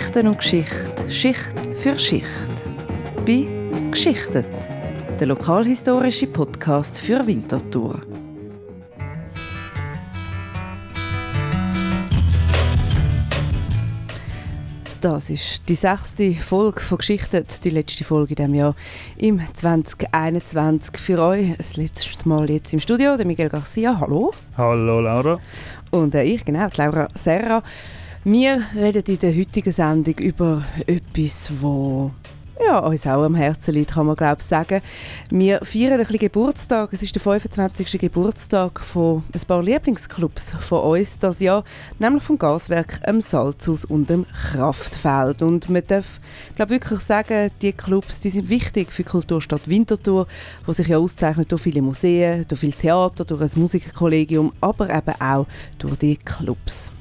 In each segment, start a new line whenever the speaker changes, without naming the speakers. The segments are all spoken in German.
Geschichten und Geschichte, Schicht für Schicht. Bei Geschichtet, der lokalhistorische Podcast für Winterthur. Das ist die sechste Folge von Geschichten, die letzte Folge in diesem Jahr im 2021 für euch. Das letzte Mal jetzt im Studio, der Miguel Garcia. Hallo.
Hallo Laura.
Und äh, ich, genau, Laura Serra. Wir reden in der heutigen Sendung über etwas, wo ja, uns auch am Herzen liegt, kann man glaube sagen. Wir feiern ein bisschen Geburtstag. Es ist der 25. Geburtstag von ein paar Lieblingsclubs von uns das Jahr, nämlich vom Gaswerk, dem Salzhaus und dem Kraftfeld. Und man darf glaube wirklich sagen, die Clubs die sind wichtig für die Kulturstadt Winterthur, wo sich ja auszeichnet durch viele Museen, durch viel Theater, durch ein Musikkollegium, aber eben auch durch die Clubs.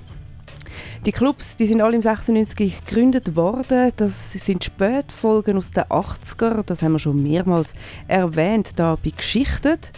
Die Clubs die sind alle im 96 gegründet worden. Das sind Spätfolgen aus den 80er. Das haben wir schon mehrmals erwähnt, da bei Geschichtet.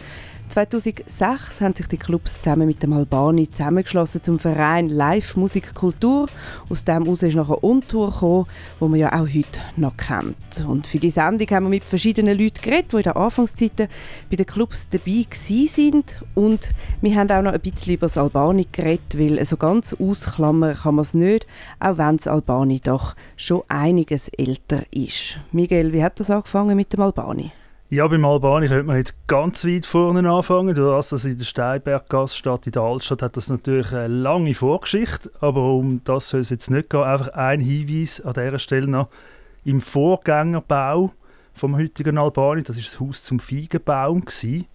2006 haben sich die Clubs zusammen mit dem Albani zusammengeschlossen zum Verein Live Musik Kultur. Aus dem heraus ist nachher Untour gekommen, wo man ja auch heute noch kennt. Und für die Sendung haben wir mit verschiedenen Leuten geredet, die in den Anfangszeiten bei den Clubs dabei sind. Und wir haben auch noch ein bisschen über das Albani geredet, weil so ganz ausklammern kann man es nicht, auch wenn das Albani doch schon einiges älter ist. Miguel, wie hat das angefangen mit dem Albani?
Ja, beim Albani könnte man jetzt ganz weit vorne anfangen. Durch das, dass in der Steinberggasse statt in der Altstadt hat das natürlich eine lange Vorgeschichte. Aber um das soll es jetzt nicht gehen. Einfach ein Hinweis an dieser Stelle noch. Im Vorgängerbau vom heutigen Albani, das ist das Haus zum Feigenbaum gewesen.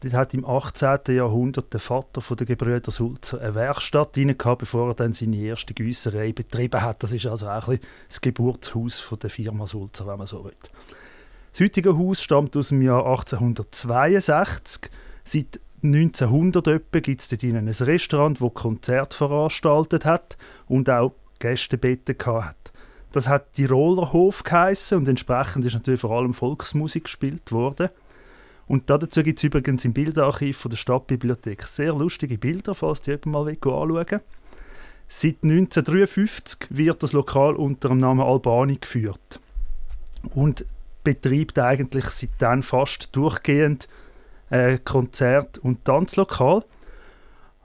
Dort hat im 18. Jahrhundert der Vater der Gebrüder Sulzer eine Werkstatt rein bevor er dann seine erste Güsserei betrieben hat. Das ist also auch ein das Geburtshaus der Firma Sulzer, wenn man so will. Das heutige Haus stammt aus dem Jahr 1862. Seit 1900 gibt es dort ein Restaurant, das Konzert veranstaltet hat und auch Gästebetten hat. Das hat die Rollerhof geheissen und entsprechend ist natürlich vor allem Volksmusik gespielt worden. Und dazu gibt es übrigens im Bilderarchiv von der Stadtbibliothek sehr lustige Bilder, falls die jemand mal anschauen will. Seit 1953 wird das Lokal unter dem Namen Albani geführt. Und betreibt eigentlich seitdem fast durchgehend äh, Konzert- und Tanzlokal,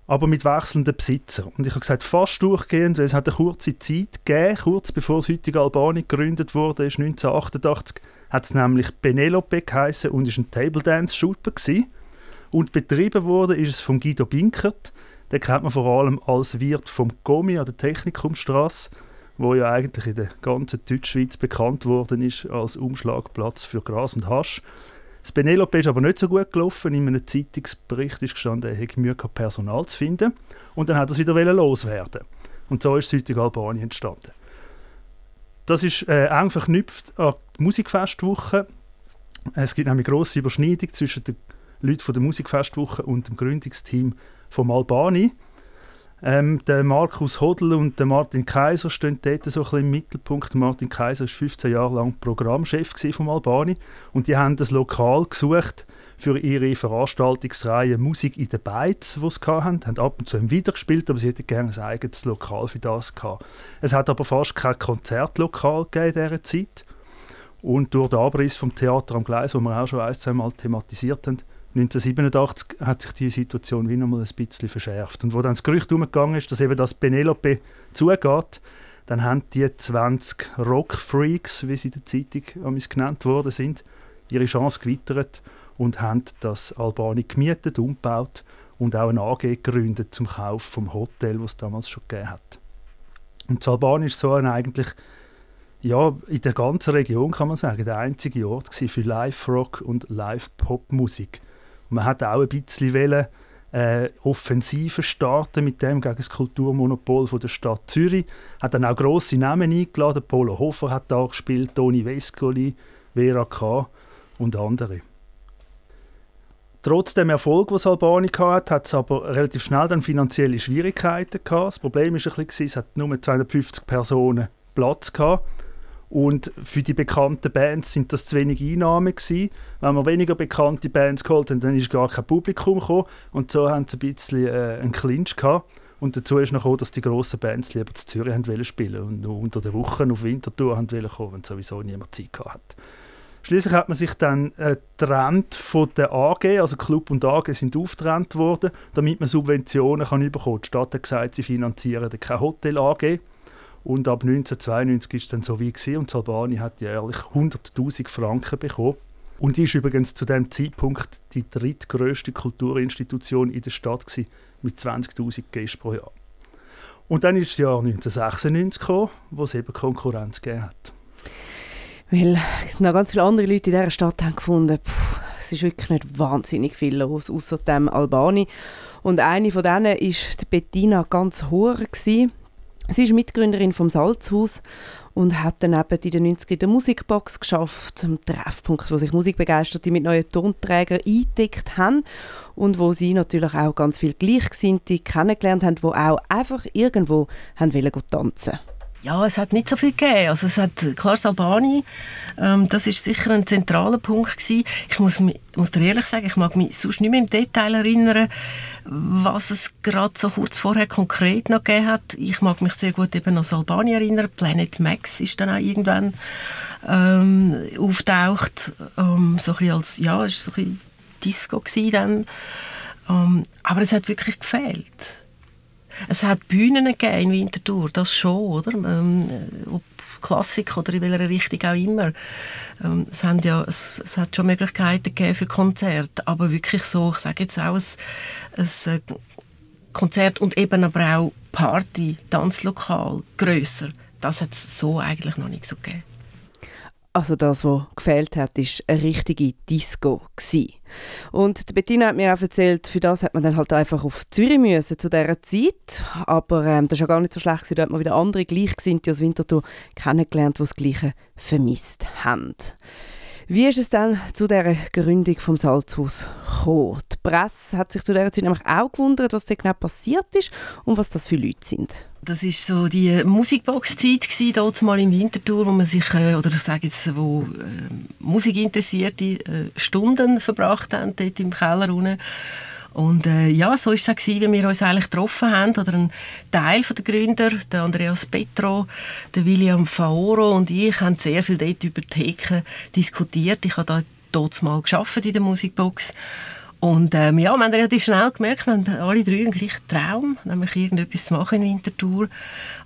aber mit wechselnden Besitzern. Und ich habe gesagt, fast durchgehend, weil es hat eine kurze Zeit gegeben, kurz bevor das heutige Albani gegründet wurde, ist 1988, hat es nämlich Penelope geheißen und ist ein Table Dance Shooter gewesen. Und betrieben wurde ist es von Guido Binkert. Den kennt man vor allem als Wirt vom Gomi an der Technikumstrasse wo ja eigentlich in der ganzen Deutschschweiz bekannt worden ist als Umschlagplatz für Gras und Hasch. Das Penelope ist aber nicht so gut gelaufen. In einem Zeitungsbericht ist gestanden, er hätte Mühe gehabt, Personal zu finden. Und dann hat er es wieder loswerden. Und so ist Südlich Albanien entstanden. Das ist äh, eng verknüpft an die Musikfestwoche. Es gibt nämlich grosse Überschneidung zwischen den Leuten von der Musikfestwoche und dem Gründungsteam vom Albani. Ähm, der Markus Hodl und der Martin Kaiser stehen dort so im Mittelpunkt. Martin Kaiser war 15 Jahre lang Programmchef vom Albani und die haben das Lokal gesucht für ihre Veranstaltungsreihe Musik in den Beiz, die sie hatten. haben ab und zu wieder gespielt, aber sie hätten gerne ein eigenes Lokal für das gehabt. Es hat aber fast kein Konzertlokal in dieser Zeit. Und durch den Abriss vom Theater am Gleis, wo wir auch schon ein, zwei Mal thematisiert haben, 1987 hat sich die Situation wie noch mal ein bisschen verschärft. Und wo dann das Gerücht umgegangen ist, dass eben das Penelope zugeht, dann haben die 20 Rockfreaks, wie sie in der Zeitung genannt worden sind, ihre Chance gewittert und haben das Albani gemietet, umgebaut und auch eine AG gegründet zum Kauf vom Hotel, was es damals schon gegeben hat. Und das Albani ist so ein eigentlich ja, in der ganzen Region kann man sagen, der einzige Ort für Live-Rock und Live-Pop-Musik. Man hat auch ein bisschen wollen, äh, Offensive starten mit dem gegen das Kulturmonopol von der Stadt Zürich. Hat dann auch grosse Namen eingeladen. Polo Hofer hat da gespielt, Toni Vescoli, Vera K. und andere. Trotz dem Erfolg, was Albani hatte, hat es aber relativ schnell dann finanzielle Schwierigkeiten gehabt. Das Problem war es hat nur 250 Personen Platz gehabt und für die bekannten Bands sind das zu wenig Einnahmen gewesen. Wenn man weniger bekannte Bands geholt haben, dann ist gar kein Publikum gekommen. Und so haben sie ein bisschen äh, einen Clinch gehabt. Und dazu ist noch dass die grossen Bands lieber zu Zürich haben spielen und nur unter der Woche auf Winterthur haben kommen, wenn sowieso niemand Zeit hat. Schließlich hat man sich dann äh, getrennt von der AG, also Club und AG sind aufgetrennt worden, damit man Subventionen kann bekommen kann. Die Stadt hat gesagt, sie finanzieren keine Hotel AG. Und ab 1992 war es dann so wie gewesen, und Albani hat jährlich 100'000 Franken bekommen. Und ist übrigens zu dem Zeitpunkt die drittgrößte Kulturinstitution in der Stadt gewesen, mit 20'000 Gästen pro Jahr. Und dann ist das Jahr 1996 gekommen, wo es eben Konkurrenz gegeben hat.
Weil noch ganz viele andere Leute in dieser Stadt haben gefunden, pff, es ist wirklich nicht wahnsinnig viel los, außer dem Albani. Und eine von denen war Bettina ganz Hoher. Sie ist Mitgründerin vom Salzhaus und hat dann eben in den 90ern die Musikbox geschafft, ein Treffpunkt, wo sich Musikbegeisterte mit neuen Tonträgern eingedeckt haben und wo sie natürlich auch ganz viele Gleichgesinnte kennengelernt haben, die auch einfach irgendwo haben wollen tanzen
ja, es hat nicht so viel gegeben. Also es hat, klar, das Albani, ähm, das ist sicher ein zentraler Punkt gewesen. Ich muss, muss dir ehrlich sagen, ich mag mich sonst nicht mehr im Detail erinnern, was es gerade so kurz vorher konkret noch gegeben hat. Ich mag mich sehr gut eben an das Albani erinnern. Planet Max ist dann auch irgendwann ähm, auftaucht, ähm, so ein bisschen als, ja, es war so ein Disco dann. Ähm, aber es hat wirklich gefehlt. Es hat Bühnen in Winterthur, das schon, oder? Ähm, ob Klassik oder in welcher Richtung auch immer. Ähm, es, haben ja, es, es, hat schon Möglichkeiten gegeben für Konzerte, aber wirklich so, ich sage jetzt auch ein, ein äh, Konzert und eben aber auch Party, Tanzlokal, grösser, das hat es so eigentlich noch nicht so gegeben.
Also das, was gefehlt hat, ist eine richtige Disco gewesen. Und Bettina hat mir auch erzählt, für das hat man dann halt einfach auf Zürich müssen zu dieser Zeit. Aber ähm, das war ja gar nicht so schlecht, da hat man wieder andere Gleichgesinnte aus Winterthur kennengelernt, die das Gleiche vermisst haben. Wie ist es dann zu der Gründung vom Salzhaus gekommen? Die Presse hat sich zu dieser Zeit nämlich auch gewundert, was da genau passiert ist und was das für Leute sind.
Das ist so die Musikbox-Zeit dort mal im Winterthur, wo man sich, äh, oder ich sage jetzt, wo äh, Musikinteressierte äh, Stunden verbracht haben, dort im Keller unten. Und äh, ja, so war es wie wir uns eigentlich getroffen haben. Oder ein Teil der Gründer, der Andreas Petro, der William Faoro und ich, haben sehr viel dort über die Hecke diskutiert. Ich habe da dort mal geschafft in der Musikbox. Und ähm, ja, wir haben relativ schnell gemerkt, wir haben alle drei einen gleichen Traum, nämlich irgendetwas zu machen in Winterthur.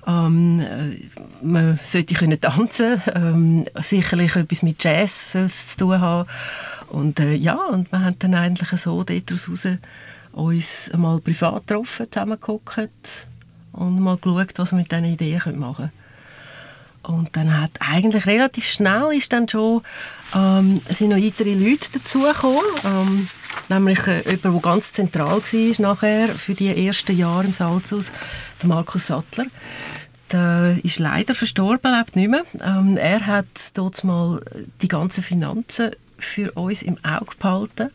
Ähm, äh, man sollte können tanzen, ähm, sicherlich etwas mit Jazz zu tun haben. Und äh, ja, und wir haben dann eigentlich so daraus raus uns einmal privat getroffen, zusammengeguckt und mal geschaut, was wir mit diesen Ideen machen können. Und dann hat eigentlich relativ schnell ist dann schon, ähm, sind noch weitere Leute dazugekommen, ähm, nämlich äh, jemand, der ganz zentral war nachher für die ersten Jahre im Salzhaus, der Markus Sattler. Der ist leider verstorben, lebt nicht mehr. Ähm, er hat dort mal die ganzen Finanzen für uns im Auge behalten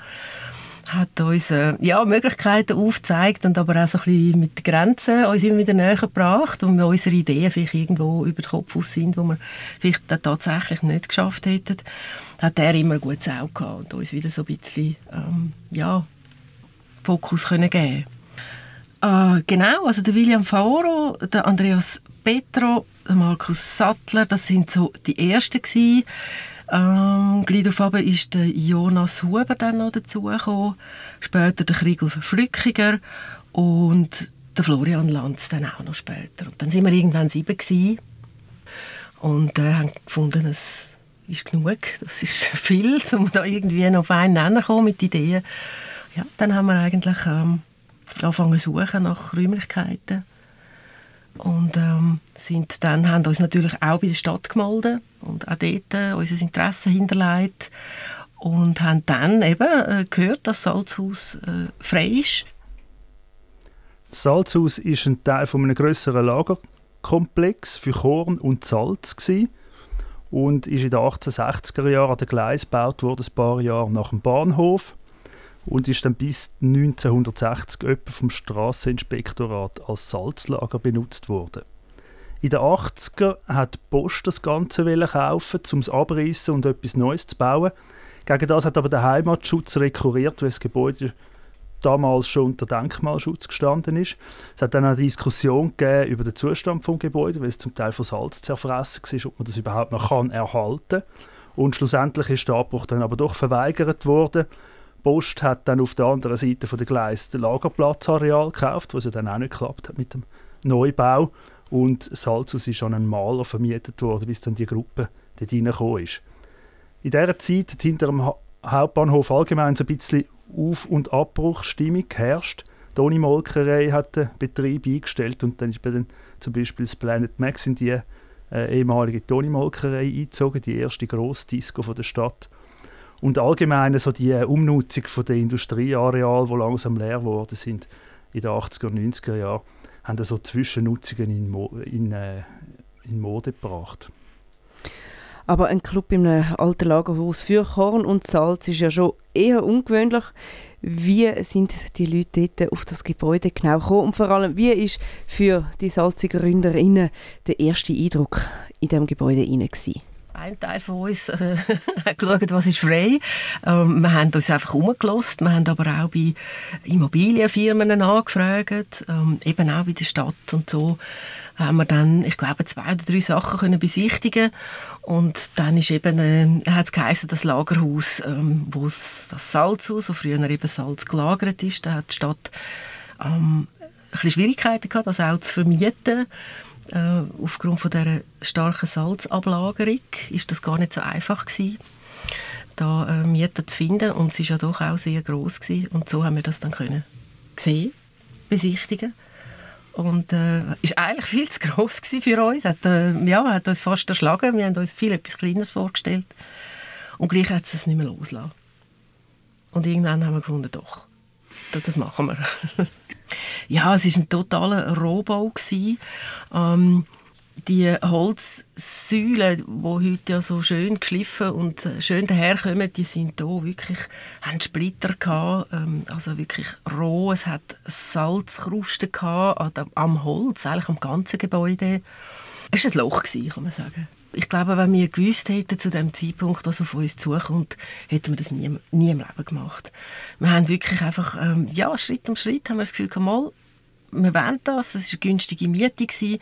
hat uns äh, ja, Möglichkeiten aufgezeigt und aber auch so ein bisschen mit Grenzen uns immer wieder näher gebracht und wir unsere Ideen vielleicht irgendwo über den Kopf aus sind, wo wir vielleicht tatsächlich nicht geschafft hätten, hat er immer gut Auge gehabt und uns wieder so ein bisschen ähm, ja, Fokus können geben. Äh, Genau, also der William Fauro, der Andreas Petro, der Markus Sattler, das sind so die ersten gewesen, ähm, gleich darauf ist der Jonas Huber dann noch dazugekommen, später der Kriegel Flückiger und der Florian Lanz dann auch noch später. Und dann sind wir irgendwann sieben gewesen und äh, haben gefunden, es ist genug, das ist viel, um da irgendwie noch auf einen Nenner zu kommen mit Ideen. Ja, dann haben wir eigentlich ähm, angefangen zu suchen nach Räumlichkeiten und ähm, sind dann, haben uns natürlich auch bei der Stadt gemeldet und auch dort äh, unser Interesse hinterlegt und haben dann eben äh, gehört, dass das Salzhaus äh, frei ist.
Das Salzhaus ist ein Teil von einem grösseren Lagerkomplex für Korn und Salz gewesen und ist in den 1860er Jahren an den Gleis gebaut worden, ein paar Jahre nach dem Bahnhof und ist dann bis 1960 etwa vom Strasseninspektorat als Salzlager benutzt worden. In den 80er hat die Post das Ganze kaufen, um es abreißen und etwas Neues zu bauen. Gegen das hat aber der Heimatschutz rekurriert, weil das Gebäude damals schon unter Denkmalschutz gestanden ist. Es hat dann eine Diskussion gegeben über den Zustand des Gebäudes, weil es zum Teil von Salz zerfressen war, ob man das überhaupt noch kann erhalten kann. Und schlussendlich ist der Abbruch dann aber doch verweigert worden. Post hat dann auf der anderen Seite von der Gleis das Lagerplatzareal gekauft, was ja dann auch nicht geklappt hat mit dem Neubau. Und Salzus ist an einen Maler vermietet worden, bis dann die Gruppe dort reingekommen ist. In dieser Zeit hat hinter dem Hauptbahnhof allgemein so ein bisschen Auf- und Abbruchstimmung geherrscht. Die Toni Molkerei hat den Betrieb eingestellt und dann ist bei den, zum Beispiel das Planet Max in die äh, ehemalige Toni Molkerei eingezogen, die erste Grossdisco der Stadt. Und allgemein so die Umnutzung von der Industrieareal, die langsam leer geworden sind in den 80er und 90er Jahren, haben so Zwischennutzungen in, Mo in, äh, in Mode gebracht.
Aber ein Club in einem alten Lagerhaus für Korn und Salz ist ja schon eher ungewöhnlich. Wie sind die Leute dort auf das Gebäude genau gekommen? Und vor allem, wie ist für die salzigen Gründerinnen der erste Eindruck in diesem Gebäude gewesen?
Ein Teil von uns äh, hat geschaut, was ist frei. Ähm, wir haben uns einfach umgelost. Wir haben aber auch bei Immobilienfirmen angefragt, ähm, eben auch bei der Stadt und so haben wir dann, ich glaube, zwei oder drei Sachen können besichtigen und dann ist eben, äh, hat es geheißen, das Lagerhaus, ähm, wo das Salzhaus, wo früher eben Salz gelagert ist, da hat die Stadt ähm, ein bisschen Schwierigkeiten gehabt, das auch zu vermieten äh, aufgrund von dieser starken Salzablagerung ist das gar nicht so einfach gewesen, da äh, Mieter zu finden und es ist ja doch auch sehr groß gewesen. und so haben wir das dann können sehen, besichtigen und äh, ist eigentlich viel zu groß für uns. Hat, äh, ja, hat uns fast erschlagen. Wir haben uns viel etwas Kleines vorgestellt und gleich hat es nicht mehr losgelassen. Und irgendwann haben wir gefunden, doch, das machen wir. Ja, es war ein totaler Rohbau. Ähm, die Holzsäulen, die heute ja so schön geschliffen und schön daherkommen, die sind hier wirklich, haben Splitter gehabt, ähm, also wirklich roh. Es hat Salzkrusten gehabt am Holz, eigentlich am ganzen Gebäude. Es war ein Loch, kann man sagen ich glaube, wenn wir gewusst hätten zu dem Zeitpunkt, was auf uns zukommt, hätten wir das nie, nie im Leben gemacht. Wir haben wirklich einfach, ähm, ja, Schritt um Schritt haben wir das Gefühl, mal, wir wollen das, es war eine günstige Miete. Gewesen.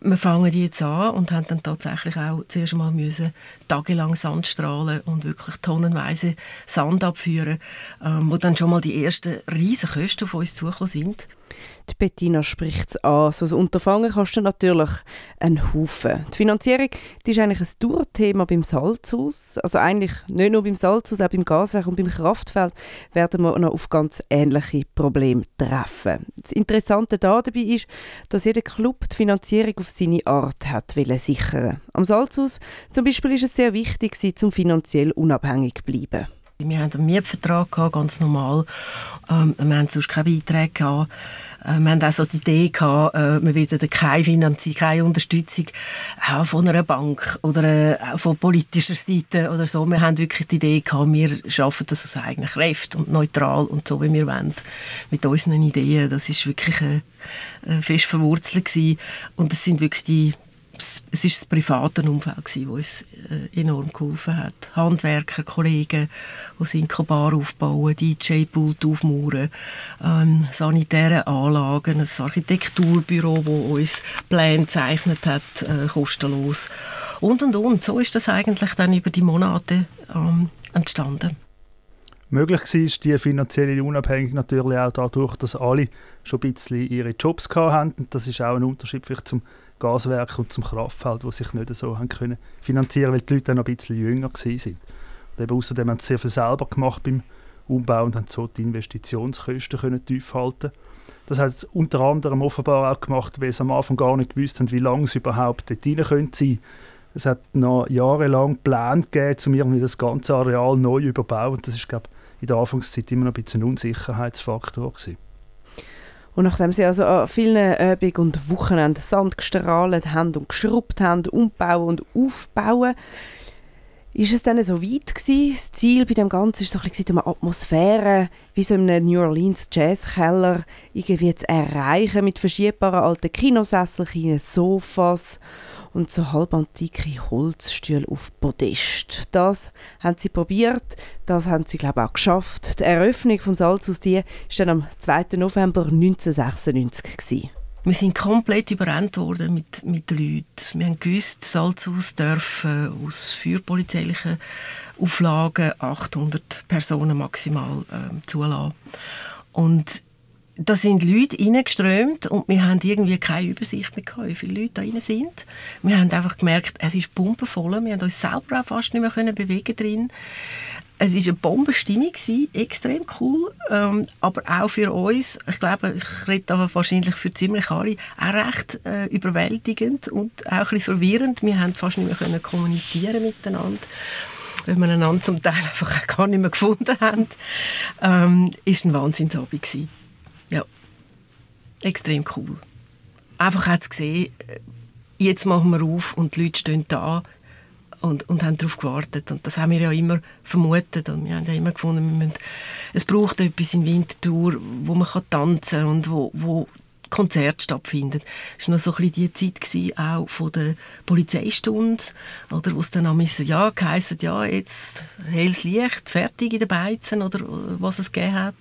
Wir fangen die jetzt an und haben dann tatsächlich auch zuerst einmal müssen tagelang Sand strahlen und wirklich tonnenweise Sand abführen, ähm, wo dann schon mal die ersten riesen Kosten auf uns zugekommen sind.
Die Bettina spricht es an. So ein Unterfangen kostet natürlich einen Haufen. Die Finanzierung die ist eigentlich ein Dauerthema beim Salzhaus. Also eigentlich nicht nur beim Salzhaus, auch beim Gaswerk und beim Kraftfeld werden wir noch auf ganz ähnliche Probleme treffen. Das Interessante da dabei ist, dass jeder Club die Finanzierung auf seine Art hat sichern. Am Salzhaus zum Beispiel ist es sehr wichtig, um finanziell unabhängig zu bleiben.
Wir hatten einen Mietvertrag, gehabt, ganz normal. Ähm, wir hatten sonst keine Beiträge. Gehabt. Äh, wir hatten auch so die Idee, gehabt, äh, wir wollen keine Finanzierung, keine Unterstützung äh, von einer Bank oder äh, von politischer Seite oder so. Wir haben wirklich die Idee, gehabt, wir schaffen das aus eigenen Kräften und neutral und so, wie wir wollen. Mit unseren Ideen. Das ist wirklich äh, äh, fest verwurzelt gewesen. Und es sind wirklich die es war das private Umfeld, das uns enorm geholfen hat. Handwerker, Kollegen, die das Inkubar aufbauen, DJ-Pult aufmauern, ähm, sanitäre Anlagen, ein Architekturbüro, das uns Pläne gezeichnet hat, äh, kostenlos. Und, und, und. So ist das eigentlich dann über die Monate ähm, entstanden.
Möglich war die finanzielle Unabhängigkeit natürlich auch dadurch, dass alle schon ein bisschen ihre Jobs hatten. Das ist auch ein Unterschied vielleicht zum Gaswerk und zum Kraftfeld, die sich nicht so haben können finanzieren weil die Leute noch ein bisschen jünger waren. Und eben außerdem haben sie sehr viel selber gemacht beim Umbau und haben so die Investitionskosten können tief halten Das hat es unter anderem offenbar auch gemacht, weil sie am Anfang gar nicht gewusst haben, wie lange sie überhaupt dort rein können sein Es hat noch jahrelang Pläne gegeben, um irgendwie das ganze Areal neu überbauen. Das ist, glaube in der Anfangszeit immer noch ein bisschen ein Unsicherheitsfaktor gewesen.
Und nachdem sie also an vielen Abend und Wochenenden Sand gestrahlt haben und geschrubbt haben, umbauen und aufbauen, ist es dann so weit gewesen? Das Ziel bei dem Ganzen ist so ein bisschen eine Atmosphäre, wie so in einem New Orleans Jazzkeller, irgendwie zu erreichen mit verschiebbaren alten Kinosesseln, Sofas und so halbantike Holzstühle auf Podest. Das haben sie probiert, das haben sie glaube ich auch geschafft. Die Eröffnung vom Salzhaus die ist dann am 2. November 1996 gewesen.
Wir sind komplett überrannt worden mit, mit Leuten. Wir haben gewusst, Salzhaus dürfen aus feuerpolizeilichen Auflagen 800 Personen maximal äh, zulassen. Und da sind Leute reingeströmt und wir haben irgendwie keine Übersicht mehr gehabt, wie viele Leute da rein sind. Wir haben einfach gemerkt, es ist pumpenvoll. Wir haben uns selber auch fast nicht mehr können bewegen drin. Es war eine Bombenstimmung, extrem cool, ähm, aber auch für uns, ich glaube, ich rede aber wahrscheinlich für ziemlich alle, auch recht äh, überwältigend und auch ein bisschen verwirrend. Wir haben fast nicht mehr können kommunizieren miteinander weil wir einander zum Teil einfach gar nicht mehr gefunden haben, ähm, ist ein Wahnsinnsabend gewesen. Ja, extrem cool. Einfach hat es gesehen, äh, jetzt machen wir auf und die Leute stehen da und, und haben darauf gewartet. Und das haben wir ja immer vermutet. Und wir haben ja immer gefunden, müssen, es braucht etwas in Winterthur, wo man kann tanzen kann und wo, wo Konzerte stattfinden. Das war noch so ein bisschen die Zeit gewesen, auch von der Polizeistunde, oder, wo es dann am ja, geheißen, ja, jetzt helles Licht, fertig in den Beizen, oder was es gegeben hat.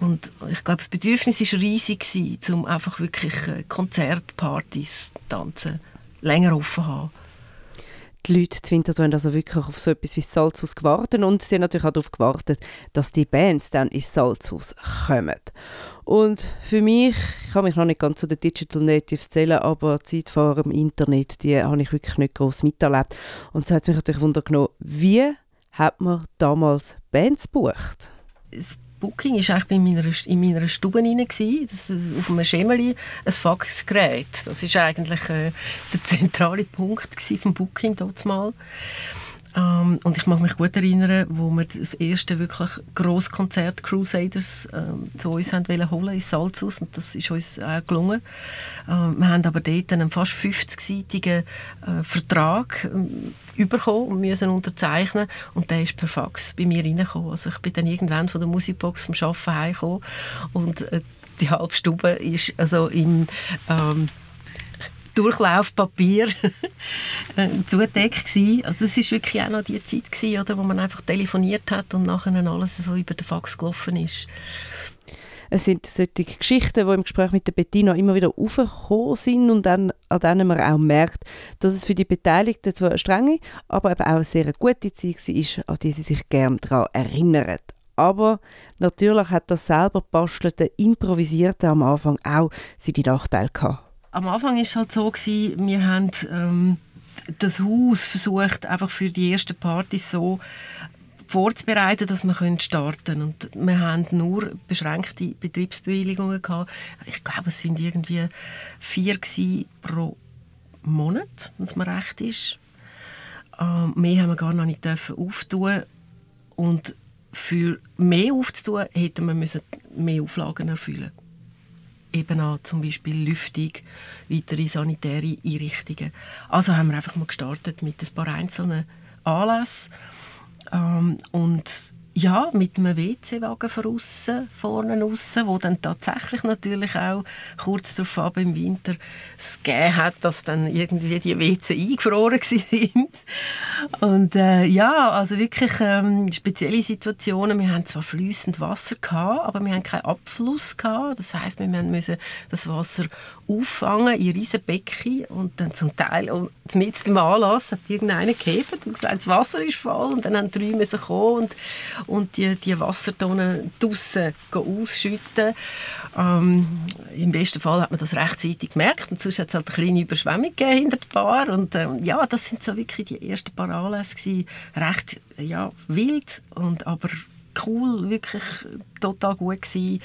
Und ich glaube, das Bedürfnis war riesig, gewesen, um einfach wirklich äh, Konzertpartys, Tanzen länger offen zu haben
die Leute zu Winterthur haben also wirklich auf so etwas wie Salzhaus gewartet und sie haben natürlich auch darauf gewartet, dass die Bands dann ins Salzhaus kommen. Und für mich, ich kann mich noch nicht ganz zu den Digital Natives zählen, aber die Zeit vor dem Internet, die habe ich wirklich nicht groß miterlebt. Und so hat es mich natürlich wundern wie hat man damals Bands gebucht?
Booking war eigentlich in meiner, in meiner Stube rein. Das ist auf einem Schemeli ein Faxgerät. Das war eigentlich äh, der zentrale Punkt vom Booking mal. Ähm, und ich mag mich gut erinnern, wo wir das erste wirklich grosse Konzert Crusaders ähm, zu uns haben wollen holen in Salzhaus und das ist uns auch gelungen. Ähm, wir haben aber dort einen fast 50-seitigen äh, Vertrag äh, bekommen und müssen unterzeichnen und der ist per Fax bei mir reingekommen. Also ich bin dann irgendwann von der Musikbox vom Arbeiten heimgekommen und äh, die Halbstube ist also im ähm, Durchlaufpapier äh, zudeckt gewesen. Also das ist wirklich auch noch die Zeit gewesen, oder, wo man einfach telefoniert hat und nachher alles so über den Fax gelaufen ist.
Es sind solche Geschichten, die im Gespräch mit der Bettina immer wieder aufgekommen sind und dann, an denen man auch merkt, dass es für die Beteiligten zwar eine strenge, aber eben auch eine sehr gute Zeit war, an die sie sich gerne daran erinnern. Aber natürlich hat das selber bastelte, improvisierte am Anfang auch seine Nachteile gehabt
am Anfang war es halt so, gewesen, wir haben ähm, das Haus versucht, einfach für die ersten Partys so vorzubereiten, dass wir starten können. Und wir haben nur beschränkte Betriebsbewilligungen gehabt. Ich glaube, es sind irgendwie vier pro Monat, wenn es mir recht ist. Ähm, mehr haben wir gar noch nicht auftun. Und für mehr aufzutun, hätten wir müssen mehr Auflagen erfüllen eben auch zum Beispiel Lüftung, weitere sanitäre Einrichtungen. Also haben wir einfach mal gestartet mit ein paar einzelnen Anlässen ähm, und ja, mit einem WC-Wagen von aussen, vorne aussen, wo dann tatsächlich natürlich auch kurz darauf im Winter es gegeben hat, dass dann irgendwie die WC eingefroren sind. Und äh, ja, also wirklich ähm, spezielle Situationen. Wir haben zwar fließend Wasser gehabt, aber wir haben keinen Abfluss gehabt. Das heißt, wir müssen das Wasser auffangen in riesen Becken und dann zum Teil mit dem Anlass hat irgendeiner gehebt und gesagt, das Wasser ist voll und dann haben drei müssen kommen und, und die, die Wassertonnen draussen ausschütten. Ähm, Im besten Fall hat man das rechtzeitig gemerkt und sonst hat es halt eine kleine Überschwemmung gegeben hinter der Bar und ähm, ja, das sind so wirklich die ersten paar Anlässe gewesen. recht ja, wild und aber cool, wirklich total gut gewesen,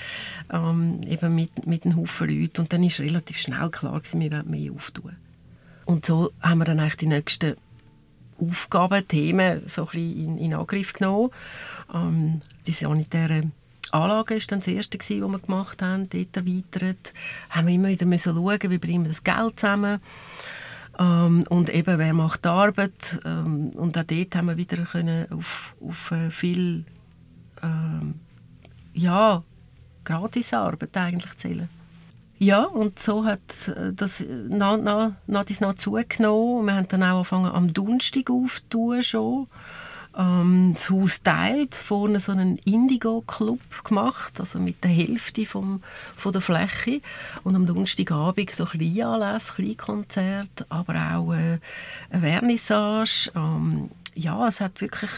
ähm, eben mit, mit einem Haufen Leuten. Und dann ist relativ schnell klar gewesen, wir wollen mehr auftun. Und so haben wir dann eigentlich die nächsten Aufgaben, Themen so ein bisschen in, in Angriff genommen. Ähm, die sanitäre Anlage war dann das erste, was wir gemacht haben, dort erweitert. Haben wir immer wieder müssen schauen, wie bringen wir das Geld zusammen. Ähm, und eben, wer macht die Arbeit? Ähm, und auch dort haben wir wieder können auf, auf äh, viel ähm, ja, Gratisarbeit eigentlich zählen. Ja, und so hat äh, das nach, nach, nach, nach zugenommen. Wir haben dann auch angefangen am Donnerstag aufzutun schon ähm, das Haus teilt, vorne so einen Indigo-Club gemacht, also mit der Hälfte vom, von der Fläche. Und am Donnerstagabend so Kleinanlässe, Kleinkonzert, aber auch äh, eine Vernissage. Ähm, ja, es hat wirklich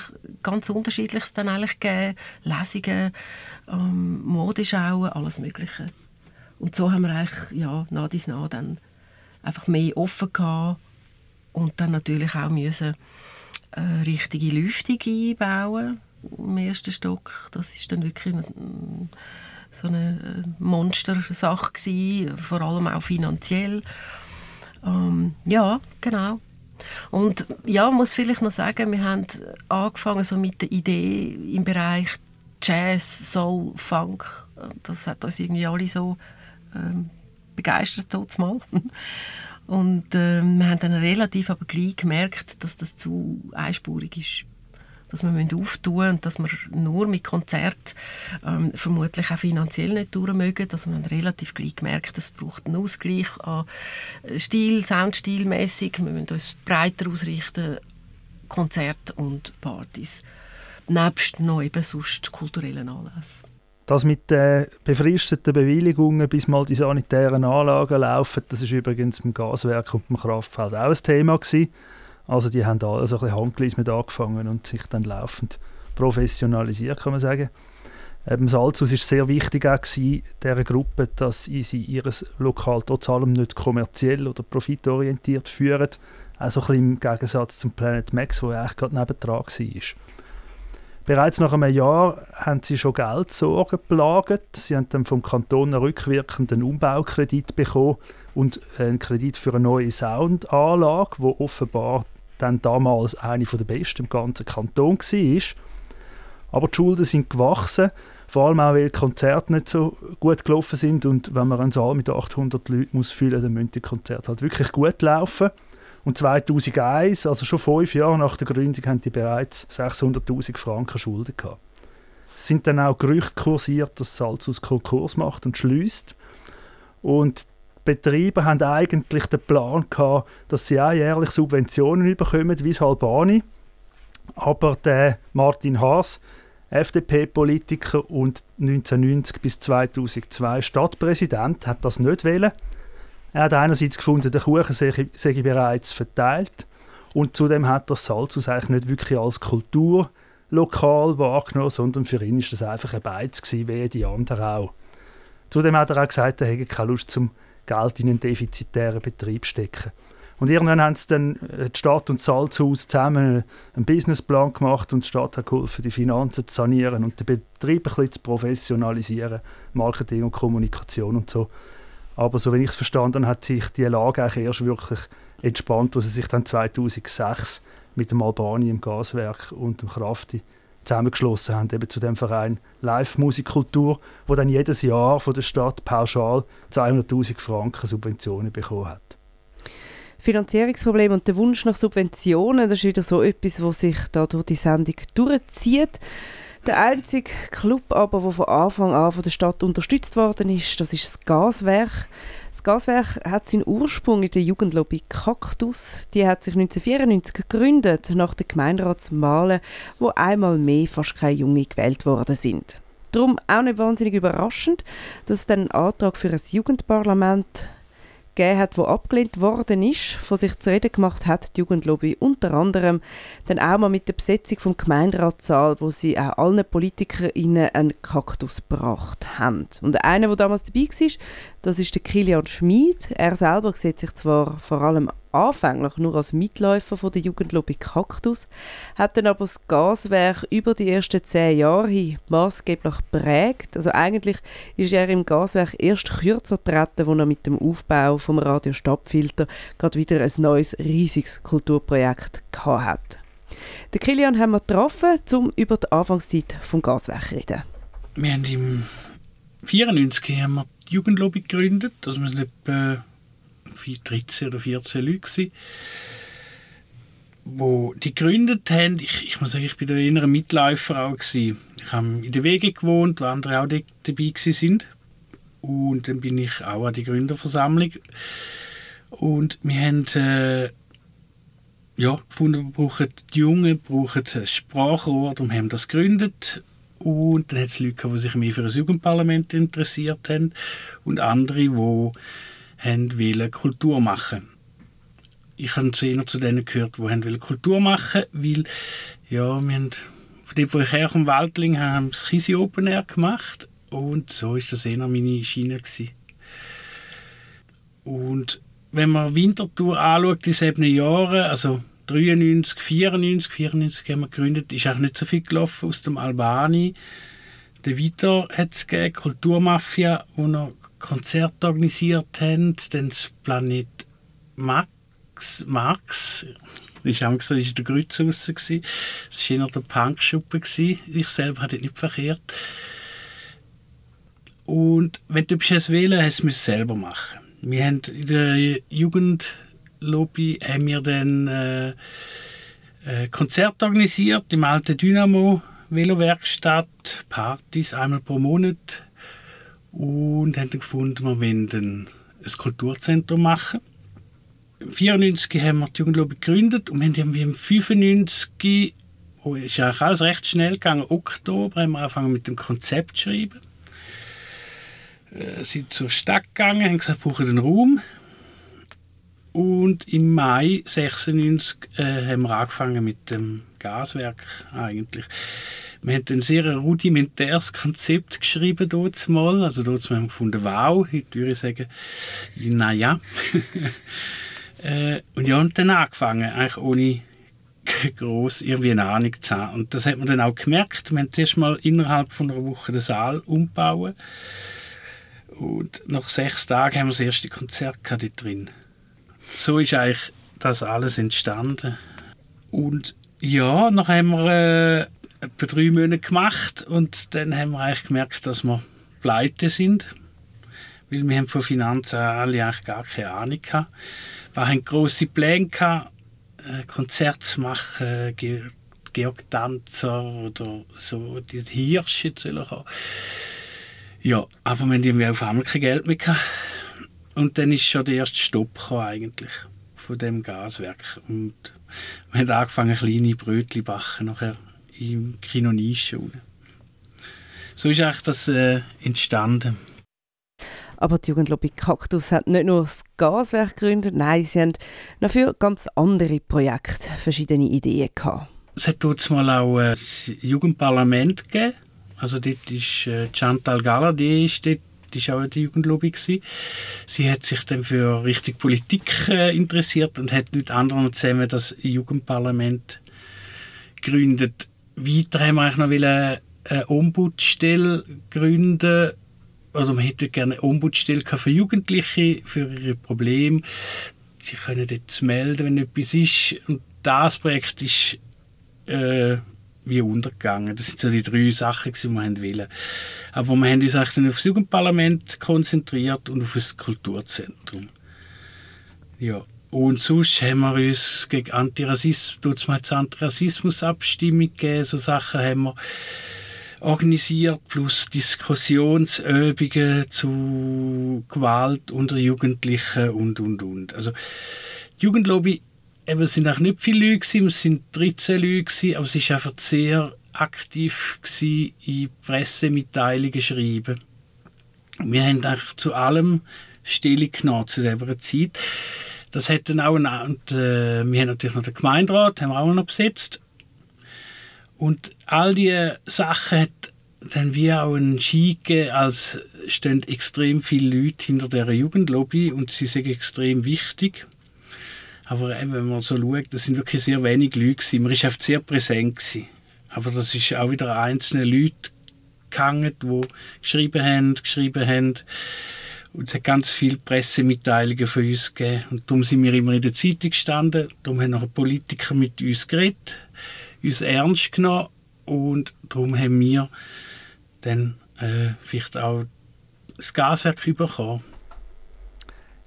ganz unterschiedliches dann eigentlich gegeben. Lesungen, ähm, Modeschauen, alles Mögliche. Und so haben wir eigentlich ja, nach dies nach dann einfach mehr offen gehabt und dann natürlich auch müssen eine richtige Lüftung einbauen im ersten Stock. Das ist dann wirklich so eine äh, Monstersache gewesen, vor allem auch finanziell. Ähm, ja, genau. Und ja, muss vielleicht noch sagen, wir haben angefangen so mit der Idee im Bereich Jazz, Soul, Funk. Das hat uns irgendwie alle so ähm, begeistert mal. Und äh, wir haben dann relativ aber gleich gemerkt, dass das zu einspurig ist. Dass wir auftun und dass wir nur mit Konzert ähm, vermutlich auch finanziell nicht durchmögen. Also wir haben relativ gleich gemerkt, es braucht einen Ausgleich an Stil, Soundstilmäßig. Wir müssen uns breiter ausrichten, Konzerte und Partys. Nebst noch eben sonst kulturellen Anlässen.
Das mit den befristeten Bewilligungen, bis mal die sanitären Anlagen laufen, das ist übrigens im Gaswerk und im Kraftfeld auch ein Thema gewesen. Also die haben alle so ein bisschen mit angefangen und sich dann laufend professionalisiert, kann man sagen. Ähm, Salzhaus war sehr wichtig auch dieser Gruppe, dass sie ihr Lokal trotz allem nicht kommerziell oder profitorientiert führen. Auch ein bisschen im Gegensatz zum Planet Max, wo eigentlich gerade nebendran war. Bereits nach einem Jahr haben sie schon Geldsorgen belagert. Sie haben dann vom Kanton einen rückwirkenden Umbaukredit bekommen und einen Kredit für eine neue Soundanlage, wo offenbar dann damals eine der besten im ganzen Kanton war. Aber die Schulden sind gewachsen, vor allem auch, weil die Konzerte nicht so gut gelaufen sind und wenn man einen Saal mit 800 Leuten muss füllen muss, dann müssen die Konzerte halt wirklich gut laufen. Und 2001, also schon fünf Jahre nach der Gründung, haben die bereits 600'000 Franken Schulden gehabt. Es sind dann auch Gerüchte kursiert, dass Salzhaus Konkurs macht und schließt. Und Betriebe haben eigentlich den Plan gehabt, dass sie auch jährlich Subventionen bekommen, wie das Albani. Aber der Martin Haas, FDP-Politiker und 1990 bis 2002 Stadtpräsident, hat das nicht wollen. Er hat einerseits gefunden, der Kuchen sei, sei bereits verteilt und zudem hat das Salzhaus eigentlich nicht wirklich als Kulturlokal wahrgenommen, sondern für ihn ist das einfach ein Beiz gewesen, wie die anderen auch. Zudem hat er auch gesagt, er hätte keine Lust zum Geld in einen defizitären Betrieb stecken. Und irgendwann haben sie dann äh, die Stadt und Salzhaus zusammen einen Businessplan gemacht und die Stadt hat geholfen, die Finanzen zu sanieren und den Betrieb ein bisschen zu professionalisieren, Marketing und Kommunikation und so. Aber so wie ich es verstanden hat sich die Lage eigentlich erst wirklich entspannt, als sie sich dann 2006 mit dem Albani im Gaswerk und dem Krafti zusammengeschlossen haben, eben zu dem Verein Live Musikkultur, wo dann jedes Jahr von der Stadt pauschal 200.000 Franken Subventionen bekommen hat.
Finanzierungsproblem und der Wunsch nach Subventionen, das ist wieder so etwas, was sich da durch die Sendung durchzieht. Der einzige Club aber, der von Anfang an von der Stadt unterstützt worden ist, das ist das Gaswerk. Das Gaswerk hat seinen Ursprung in der Jugendlobby Kaktus. Die hat sich 1994 gegründet, nach den Gemeinderatswahlen, wo einmal mehr fast keine Junge gewählt worden sind. Darum auch nicht wahnsinnig überraschend, dass es dann einen Antrag für ein Jugendparlament gegeben hat, wo abgelehnt worden ist, von sich zu reden gemacht hat, die Jugendlobby unter anderem dann auch mal mit der Besetzung vom Gemeinderatssaal, wo sie auch allen PolitikerInnen einen Kaktus gebracht haben. Und einer, der damals dabei war, das ist der Kilian Schmid. Er selber sieht sich zwar vor allem anfänglich nur als Mitläufer von der Jugendlobby Kaktus, hat dann aber das Gaswerk über die ersten zehn Jahre hin maßgeblich prägt. Also eigentlich ist er im Gaswerk erst kürzer getreten, als er mit dem Aufbau vom Radio Stadtfilter gerade wieder ein neues riesiges Kulturprojekt hat. Den Kilian haben wir getroffen, um über die Anfangszeit des Gaswerk zu reden.
Wir haben im 1994 haben wir die Jugendlobby gegründet. Also wir etwa 13 oder 14 Leute gewesen, wo die gegründet haben. Ich, ich muss sagen, ich bin der innere Mitläufer auch gewesen. Ich habe in der Wege gewohnt, wo andere auch dabei sind. Und dann bin ich auch an die Gründerversammlung. Und wir haben äh, ja, gefunden, wir brauchen die Jungen, brauchen ein Sprachrohr und haben das gegründet. Und dann hat es Leute, die sich mehr für das Jugendparlament interessiert haben und andere, die wollen Kultur machen Ich habe zu zu denen gehört, die wollen Kultur machen weil ja, wir haben von dem, wo ich herkomme, Waldling, haben das Kisi Open Air gemacht und so war das eher meine Schiene. Gewesen. Und wenn man Winterthur anschaut in sieben Jahren, also 93, 94, 94 haben wir gegründet, ist auch nicht so viel gelaufen aus dem Albani. Der Vita hat es gegeben, Kulturmafia, wo noch Konzerte organisiert haben, dann das Planet Max, Max, ich habe gesagt, das war der Grütz raus. Das war eher der Punkschuppe. Ich selber hatte nicht verkehrt. Und wenn du etwas wählen hast du es selber machen. Wir haben in der Jugendlobby haben wir dann äh, äh, Konzert organisiert im alten Dynamo Velowerkstatt, Partys einmal pro Monat und haben dann gefunden, wir wollen ein Kulturzentrum machen. Im 1994 haben wir die Jugendlobby gegründet und wir haben im 95 oh, ist eigentlich alles recht schnell gegangen. Oktober haben wir angefangen mit dem Konzept zu schreiben äh, sind zur Stadt gegangen, haben gesagt, wir brauchen einen Raum. Und im Mai 96 äh, haben wir angefangen mit dem Gaswerk eigentlich. Wir haben ein sehr rudimentäres Konzept geschrieben dort mal. Also dort haben wir gefunden, wow, heute würde ich sagen, naja. äh, und ja, und dann angefangen, eigentlich ohne groß irgendwie eine Ahnung zu haben. Und das hat man dann auch gemerkt. Wir haben zuerst mal innerhalb von einer Woche den Saal umbauen und nach sechs Tagen haben wir das erste Konzert dort drin. So ist eigentlich das alles entstanden. Und ja, dann haben wir äh, etwa drei Monate gemacht und dann haben wir eigentlich gemerkt, dass wir pleite sind. Weil wir haben von Finanzen alle eigentlich gar keine Ahnung gehabt. Wir haben grosse Pläne gehabt, äh, Konzerte zu machen, Georg Tanzer oder so, die Hirsche zu kommen. Ja, aber wir haben auf einmal kein Geld mehr gehabt. Und dann ist schon der erste Stopp gekommen, eigentlich von dem Gaswerk. Und wir haben angefangen, kleine Brötchen zu backen, nachher im Kino Nische. So ist eigentlich das äh, entstanden.
Aber die Jugendlobby Kaktus hat nicht nur das Gaswerk gegründet, nein, sie haben noch für ganz andere Projekte verschiedene Ideen gehabt.
Es hat dort mal auch ein Jugendparlament gegeben also dort ist äh, Chantal Gala, die ist dort war auch in der Jugendlobby. Gewesen. Sie hat sich dann für richtig Politik äh, interessiert und hat mit anderen zusammen das Jugendparlament gegründet. Weiter haben wir eigentlich noch eine Ombudsstelle gründen. Also man hätte gerne eine Ombudsstelle für Jugendliche, für ihre Probleme. Sie können dort melden, wenn etwas ist. Und das Projekt ist äh, wie untergegangen. Das sind so die drei Sachen, die wir wollen. Aber wir haben uns dann auf das Jugendparlament konzentriert und auf das Kulturzentrum. Ja. Und sonst haben wir uns gegen Antirassismus, Antirassismus-Abstimmung gegeben, so Sachen haben wir organisiert, plus Diskussionsübungen zu Gewalt unter Jugendlichen und, und, und. Also, die Jugendlobby eben, es sind auch nicht viele Leute gewesen, es sind 13 Leute gewesen, aber es ist einfach sehr aktiv gewesen, in Pressemitteilungen schreiben. Wir haben eigentlich zu allem Stellung genommen zu dieser Zeit. Das hat dann auch, eine, und, äh, wir haben natürlich noch den Gemeinderat, haben wir auch noch besetzt. Und all diese Sachen hat dann wie auch ein Ski als stehen extrem viele Leute hinter der Jugendlobby und sie sind extrem wichtig. Aber wenn man so schaut, das sind wirklich sehr wenige Leute gewesen. Man war sehr präsent gewesen. Aber das ist auch wieder einzelne Leute gehangen, die geschrieben haben, geschrieben haben. Und es hat ganz viele Pressemitteilungen von uns gegeben. Und darum sind wir immer in der Zeitung gestanden. Darum haben noch Politiker mit uns geredet, uns ernst genommen. Und darum haben wir dann äh, vielleicht auch das Gaswerk bekommen.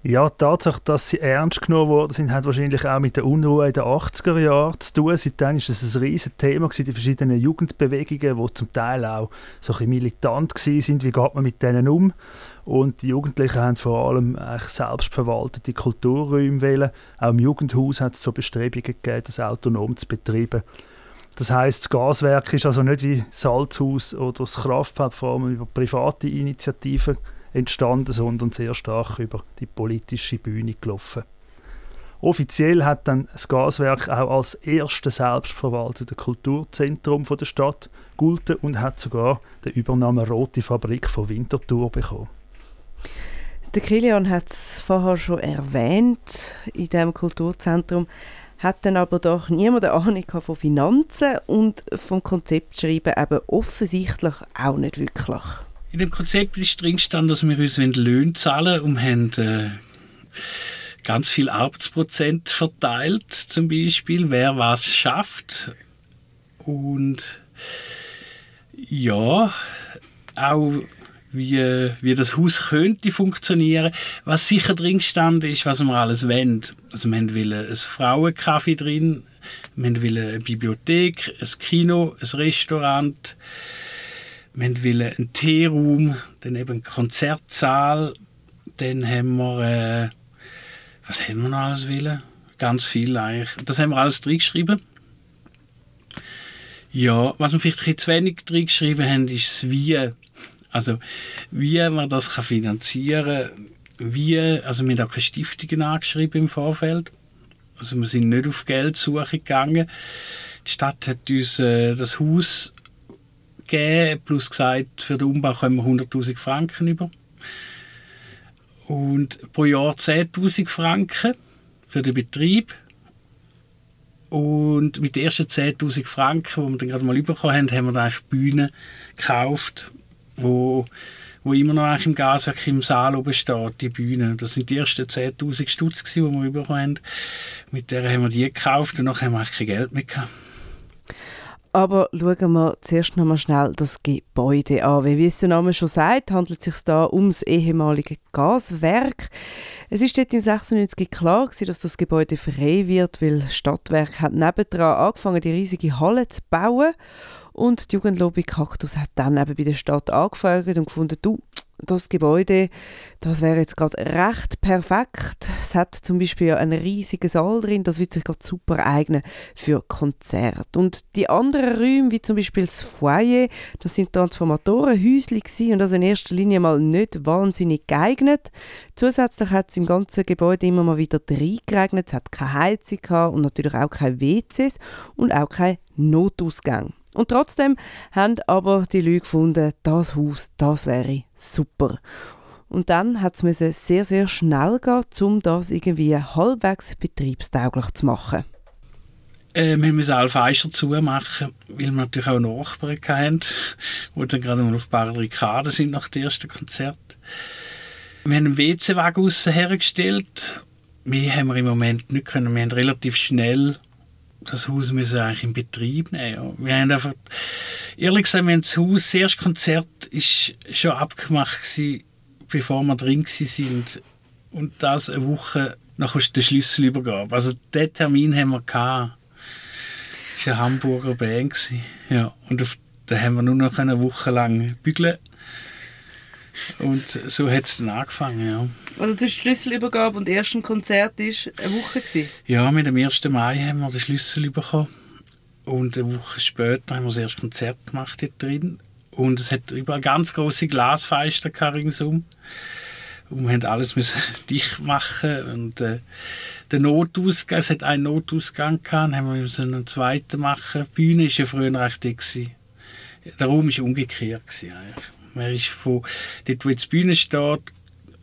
Ja, die Tatsache, dass sie ernst genommen worden sind, hat wahrscheinlich auch mit der Unruhe in den 80er Jahren zu tun. Seitdem war es ein riesiges Thema, die verschiedenen Jugendbewegungen, die zum Teil auch so ein militant waren. Wie geht man mit denen um? Und die Jugendlichen haben vor allem selbstverwaltete Kulturräume wählen. Auch im Jugendhaus hat es so Bestrebungen gegeben, das autonom zu betreiben. Das heißt, das Gaswerk ist also nicht wie Salzhaus oder das Kraftfeld vor allem über private Initiativen entstanden, sondern sehr stark über die politische Bühne gelaufen. Offiziell hat dann das Gaswerk auch als erstes selbstverwaltete Kulturzentrum der Stadt gelten und hat sogar den Übernahme Rote Fabrik von Winterthur bekommen.
Der Kilian hat es vorher schon erwähnt, in diesem Kulturzentrum hat dann aber doch niemand eine Ahnung von Finanzen und vom Konzept schreiben eben offensichtlich auch nicht wirklich.
In dem Konzept ist drin gestanden, dass wir uns Löhne zahlen und haben äh, ganz viel Arbeitsprozent verteilt, zum Beispiel, wer was schafft. Und ja, auch wie, wie das Haus könnte funktionieren. Was sicher drin stand, ist, was wir alles wollen. Also wir wollen ein Frauencafé drin, wir wollen eine Bibliothek, ein Kino, ein Restaurant, wir wollen einen Teeraum, dann eben einen Konzertsaal, dann haben wir, äh, was haben wir noch alles wollen? Ganz viel eigentlich. Das haben wir alles reingeschrieben. Ja, was wir vielleicht ein zu wenig reingeschrieben haben, ist das Wie. Also, wie man das kann finanzieren kann. Wie, also wir haben auch keine Stiftungen angeschrieben im Vorfeld. Also wir sind nicht auf Geldsuche gegangen. Die Stadt hat uns äh, das Haus gegeben, plus gesagt, für den Umbau kommen wir 100'000 Franken über. Und pro Jahr 10'000 Franken für den Betrieb. Und mit den ersten 10'000 Franken, die wir dann gerade mal bekommen haben, haben wir dann eigentlich Bühnen gekauft, wo, wo immer noch eigentlich im Gaswerk im Saal oben steht, die Bühne. Das sind die ersten 10'000 Stutz, die wir bekommen haben. Mit der haben wir die gekauft und nachher haben wir eigentlich kein Geld mehr gehabt.
Aber schauen wir zuerst noch mal schnell das Gebäude an. Wie es der Name schon sagt, handelt es sich da ums ehemalige Gaswerk. Es ist dort im 96 klar gewesen, dass das Gebäude frei wird, weil das Stadtwerk hat nebendran angefangen, die riesige Halle zu bauen. Und die Jugendlobby Kaktus hat dann eben bei der Stadt angefragt und gefunden, du, das Gebäude, das wäre jetzt gerade recht perfekt. Es hat zum Beispiel einen riesigen Saal drin, das würde sich gerade super eignen für Konzerte. Und die anderen Räume, wie zum Beispiel das Foyer, das sind Transformatorenhäuschen und also in erster Linie mal nicht wahnsinnig geeignet. Zusätzlich hat es im ganzen Gebäude immer mal wieder reingeregnet, es hat keine Heizung gehabt und natürlich auch keine WCs und auch kein Notausgang. Und trotzdem haben aber die Leute gefunden, das Haus, das wäre super. Und dann hat es sehr, sehr schnell gehen, um das irgendwie halbwegs betriebstauglich zu machen.
Äh, wir müssen alle Fenster zumachen, weil wir natürlich auch Nachbarn hatten, die dann gerade mal auf Barrikaden sind nach dem ersten Konzert. Wir haben einen WC-Wagen hergestellt. Mehr haben wir im Moment nicht können. Wir haben relativ schnell das Haus müssen eigentlich in Betrieb nehmen. Wir haben einfach, ehrlich gesagt, wir haben das Haus, das erste Konzert ist schon abgemacht gewesen, bevor wir drin sind und das eine Woche nach der Schlüsselübergabe. Also den Termin haben wir gehabt. Das war eine Hamburger Band. Ja, und auf, da haben wir nur noch eine Woche lang bügeln und so hat es dann angefangen, ja.
Also die Schlüsselübergabe und das erste Konzert war eine Woche? Gewesen?
Ja, mit dem 1. Mai haben wir den Schlüssel bekommen. Und eine Woche später haben wir das erste Konzert gemacht dort drin. Und es hat überall ganz große Glasfenster ringsum. Und wir mussten alles müssen dicht machen. Und äh, der Notausgang, es hat einen Notausgang gehabt, haben wir müssen einen zweiten machen. Die Bühne war ja früher recht dick. Der Raum war umgekehrt. Gewesen, eigentlich. Man ist von dort, wo die Bühne steht,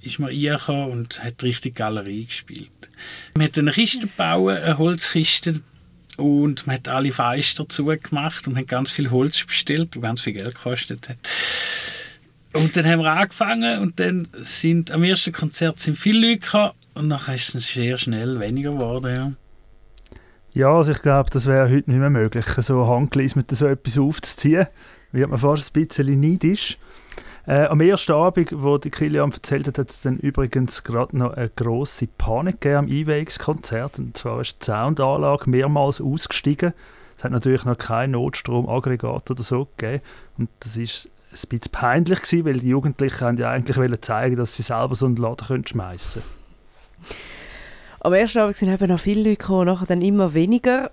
ist man reingekommen und hat richtig Galerie gespielt. Man hat eine Kiste gebaut, eine Holzkiste, und man hat alle Fenster zugemacht und hat ganz viel Holz bestellt, das ganz viel Geld gekostet hat. Und dann haben wir angefangen und dann sind am ersten Konzert sind viele Leute gekommen und nachher ist es sehr schnell weniger geworden. Ja.
Ja, also ich glaube, das wäre heute nicht mehr möglich, so handgelismet so etwas aufzuziehen. Wird man fast ein bisschen neidisch. Äh, am ersten Abend, wo die Kilian erzählt hat, hat es dann übrigens gerade noch eine grosse Panik gegeben am Einweihungskonzert. Und zwar ist die Soundanlage mehrmals ausgestiegen. Es hat natürlich noch kein Notstromaggregat oder so gegeben. Und das ist ein bisschen peinlich gewesen, weil die Jugendlichen haben ja eigentlich zeigen dass sie selber so einen Laden schmeißen können.
Am ersten Abend sind eben noch viele Leute gekommen, nachher dann immer weniger.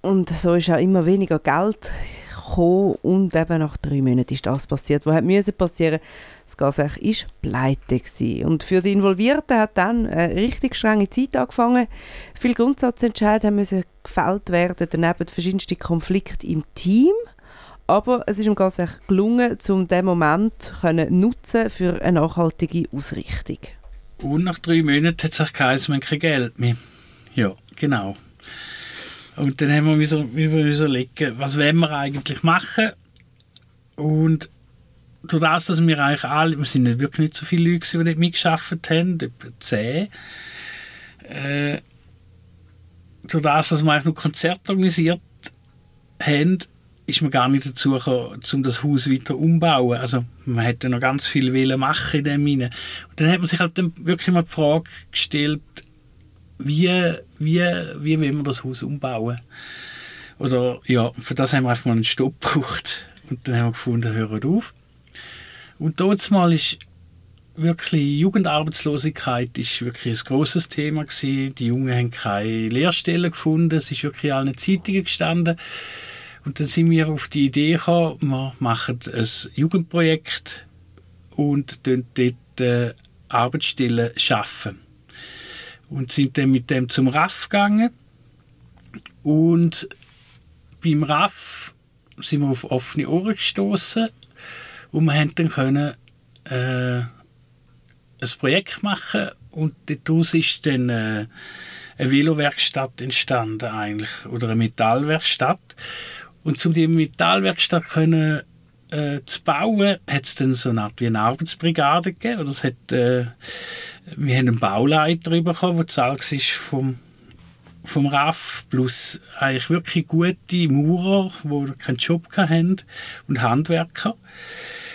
Und so ist auch immer weniger Geld gekommen und eben nach drei Monaten ist das passiert, was musste passieren. Das Gaswerk war pleite gewesen. und für die Involvierten hat dann eine richtig strenge Zeit angefangen. Viele Grundsatzentscheidungen müssen gefällt werden, daneben verschiedenste Konflikte im Team. Aber es ist dem Gaswerk gelungen, um diesen Moment können nutzen für eine nachhaltige Ausrichtung.
Und nach drei Monaten hat es auch kein Geld mehr. Ja, genau. Und dann haben wir müssen überlegen, was wollen wir eigentlich machen. Und durch das, dass wir eigentlich alle, wir sind wirklich nicht so viele Leute, die dort mitgearbeitet haben, etwa zehn, äh, das, dass wir eigentlich nur Konzerte organisiert haben, ist man gar nicht dazu gekommen, um das Haus weiter umzubauen. Also man hätte noch ganz viel machen in dem Sinne. Und dann hat man sich halt dann wirklich mal die Frage gestellt, wie, wie, wie will man das Haus umbauen? Oder ja, für das haben wir einfach mal einen Stopp gebraucht. Und dann haben wir gefunden, hören auf. Und dort mal ist wirklich Jugendarbeitslosigkeit ist wirklich ein großes Thema gewesen. Die Jungen haben keine Lehrstellen gefunden. Es ist wirklich allen Zeitungen gestanden. Und dann sind wir auf die Idee gekommen, wir machen ein Jugendprojekt und dort äh, Arbeitsstellen schaffen und sind dann mit dem zum RAF gegangen. Und beim RAF sind wir auf offene Ohren gestoßen und wir haben dann können, äh, ein Projekt machen und daraus ist dann äh, eine Velowerkstatt entstanden eigentlich oder eine Metallwerkstatt und um die Metallwerkstatt können äh, zu bauen, hat es dann so eine Art wie eine Arbeitsbrigade gegeben. Oder es hat, äh, wir haben einen Bauleiter bekommen, der zahlt ist vom, vom RAF, plus eigentlich wirklich gute Maurer, die keinen Job hatten und Handwerker.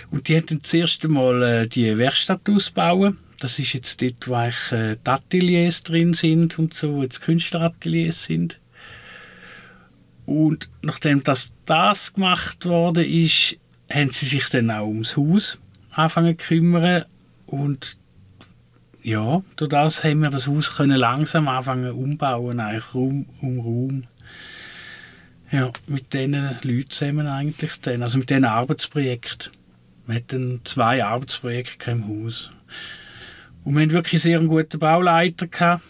Und die haben das erste Mal äh, die Werkstatt ausbauen. Das ist jetzt dort, wo eigentlich, äh, die Ateliers drin sind und so, wo jetzt Künstlerateliers sind. Und nachdem das, das gemacht worden ist, haben sie sich dann auch ums Haus anfangen zu kümmern und ja, durch das haben wir das Haus können langsam anfangen umbauen, eigentlich Raum um Raum. Ja, mit diesen Leuten zusammen eigentlich dann, also mit diesen Arbeitsprojekten. Wir hatten zwei Arbeitsprojekte im Haus. Und wir hatten wirklich sehr guten Bauleiter gehabt,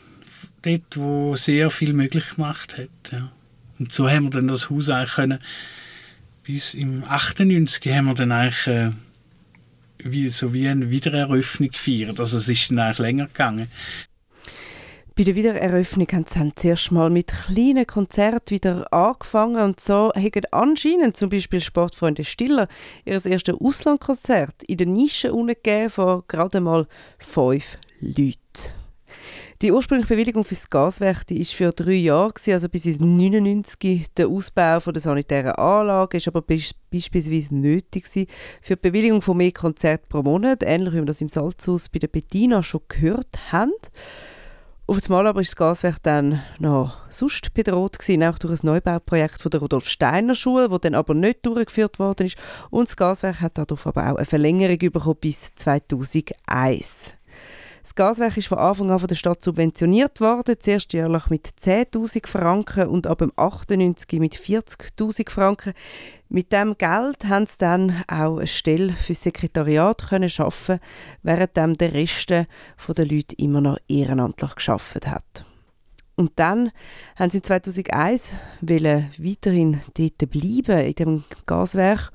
dort, der sehr viel möglich gemacht hat. Ja. Und so haben wir dann das Haus eigentlich können, bis im 98 haben wir dann eigentlich äh, wie, so wie eine Wiedereröffnung gefeiert. Also es ist dann länger gegangen.
Bei der Wiedereröffnung haben sie zuerst mal mit kleinen Konzerten wieder angefangen und so haben anscheinend zum Beispiel Sportfreunde Stiller ihr erstes Auslandkonzert in der Nische gegeben von gerade mal fünf Leuten. Die ursprüngliche Bewilligung für das Gaswerk die ist für drei Jahre, gewesen, also bis ins 99 der Ausbau von der sanitären Anlage ist aber beispielsweise nötig gewesen für die Bewilligung von mehr Konzerten pro Monat, ähnlich wie wir das im Salzhaus bei der Bettina schon gehört haben. Auf einmal aber ist das Gaswerk dann noch sonst bedroht gewesen, auch durch ein Neubauprojekt von der Rudolf Steiner Schule, das dann aber nicht durchgeführt worden ist. Und das Gaswerk hat darauf aber auch eine Verlängerung bekommen bis 2001. Das Gaswerk ist von Anfang an von der Stadt subventioniert worden, zuerst jährlich mit 10'000 Franken und ab dem 98 mit 40'000 Franken. Mit dem Geld haben sie dann auch eine Stelle für das Sekretariat können schaffen, während der Rest der Leute immer noch ehrenamtlich geschafft hat. Und dann haben sie 2001 weiterhin dort bleiben in dem Gaswerk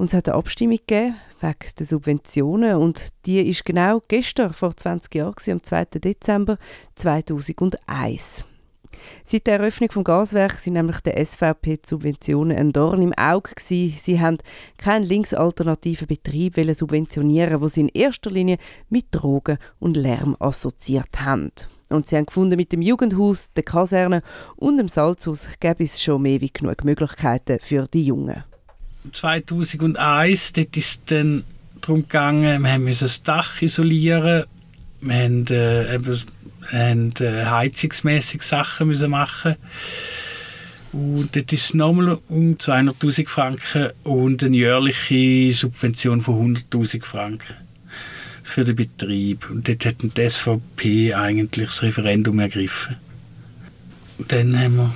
und es hat eine Abstimmung gegeben wegen der Subventionen und die ist genau gestern, vor 20 Jahren, am 2. Dezember 2001. Seit der Eröffnung des Gaswerks sind nämlich der SVP die Subventionen ein Dorn im Auge gewesen. Sie haben keinen linksalternativen Betrieb subventionieren, wo sie in erster Linie mit Drogen und Lärm assoziiert haben. Und sie haben gefunden, mit dem Jugendhaus, der Kaserne und dem Salzhaus gäbe es schon mehr wie genug Möglichkeiten für die Jungen.
2001, dort ist dann darum gegangen, wir mussten das Dach isolieren, wir haben, äh, eben, haben äh, heizungsmäßig Sachen müssen machen und dort ist es nochmal um 200'000 Franken und eine jährliche Subvention von 100'000 Franken für den Betrieb. Und dort hat die SVP eigentlich das Referendum ergriffen. Und dann haben wir,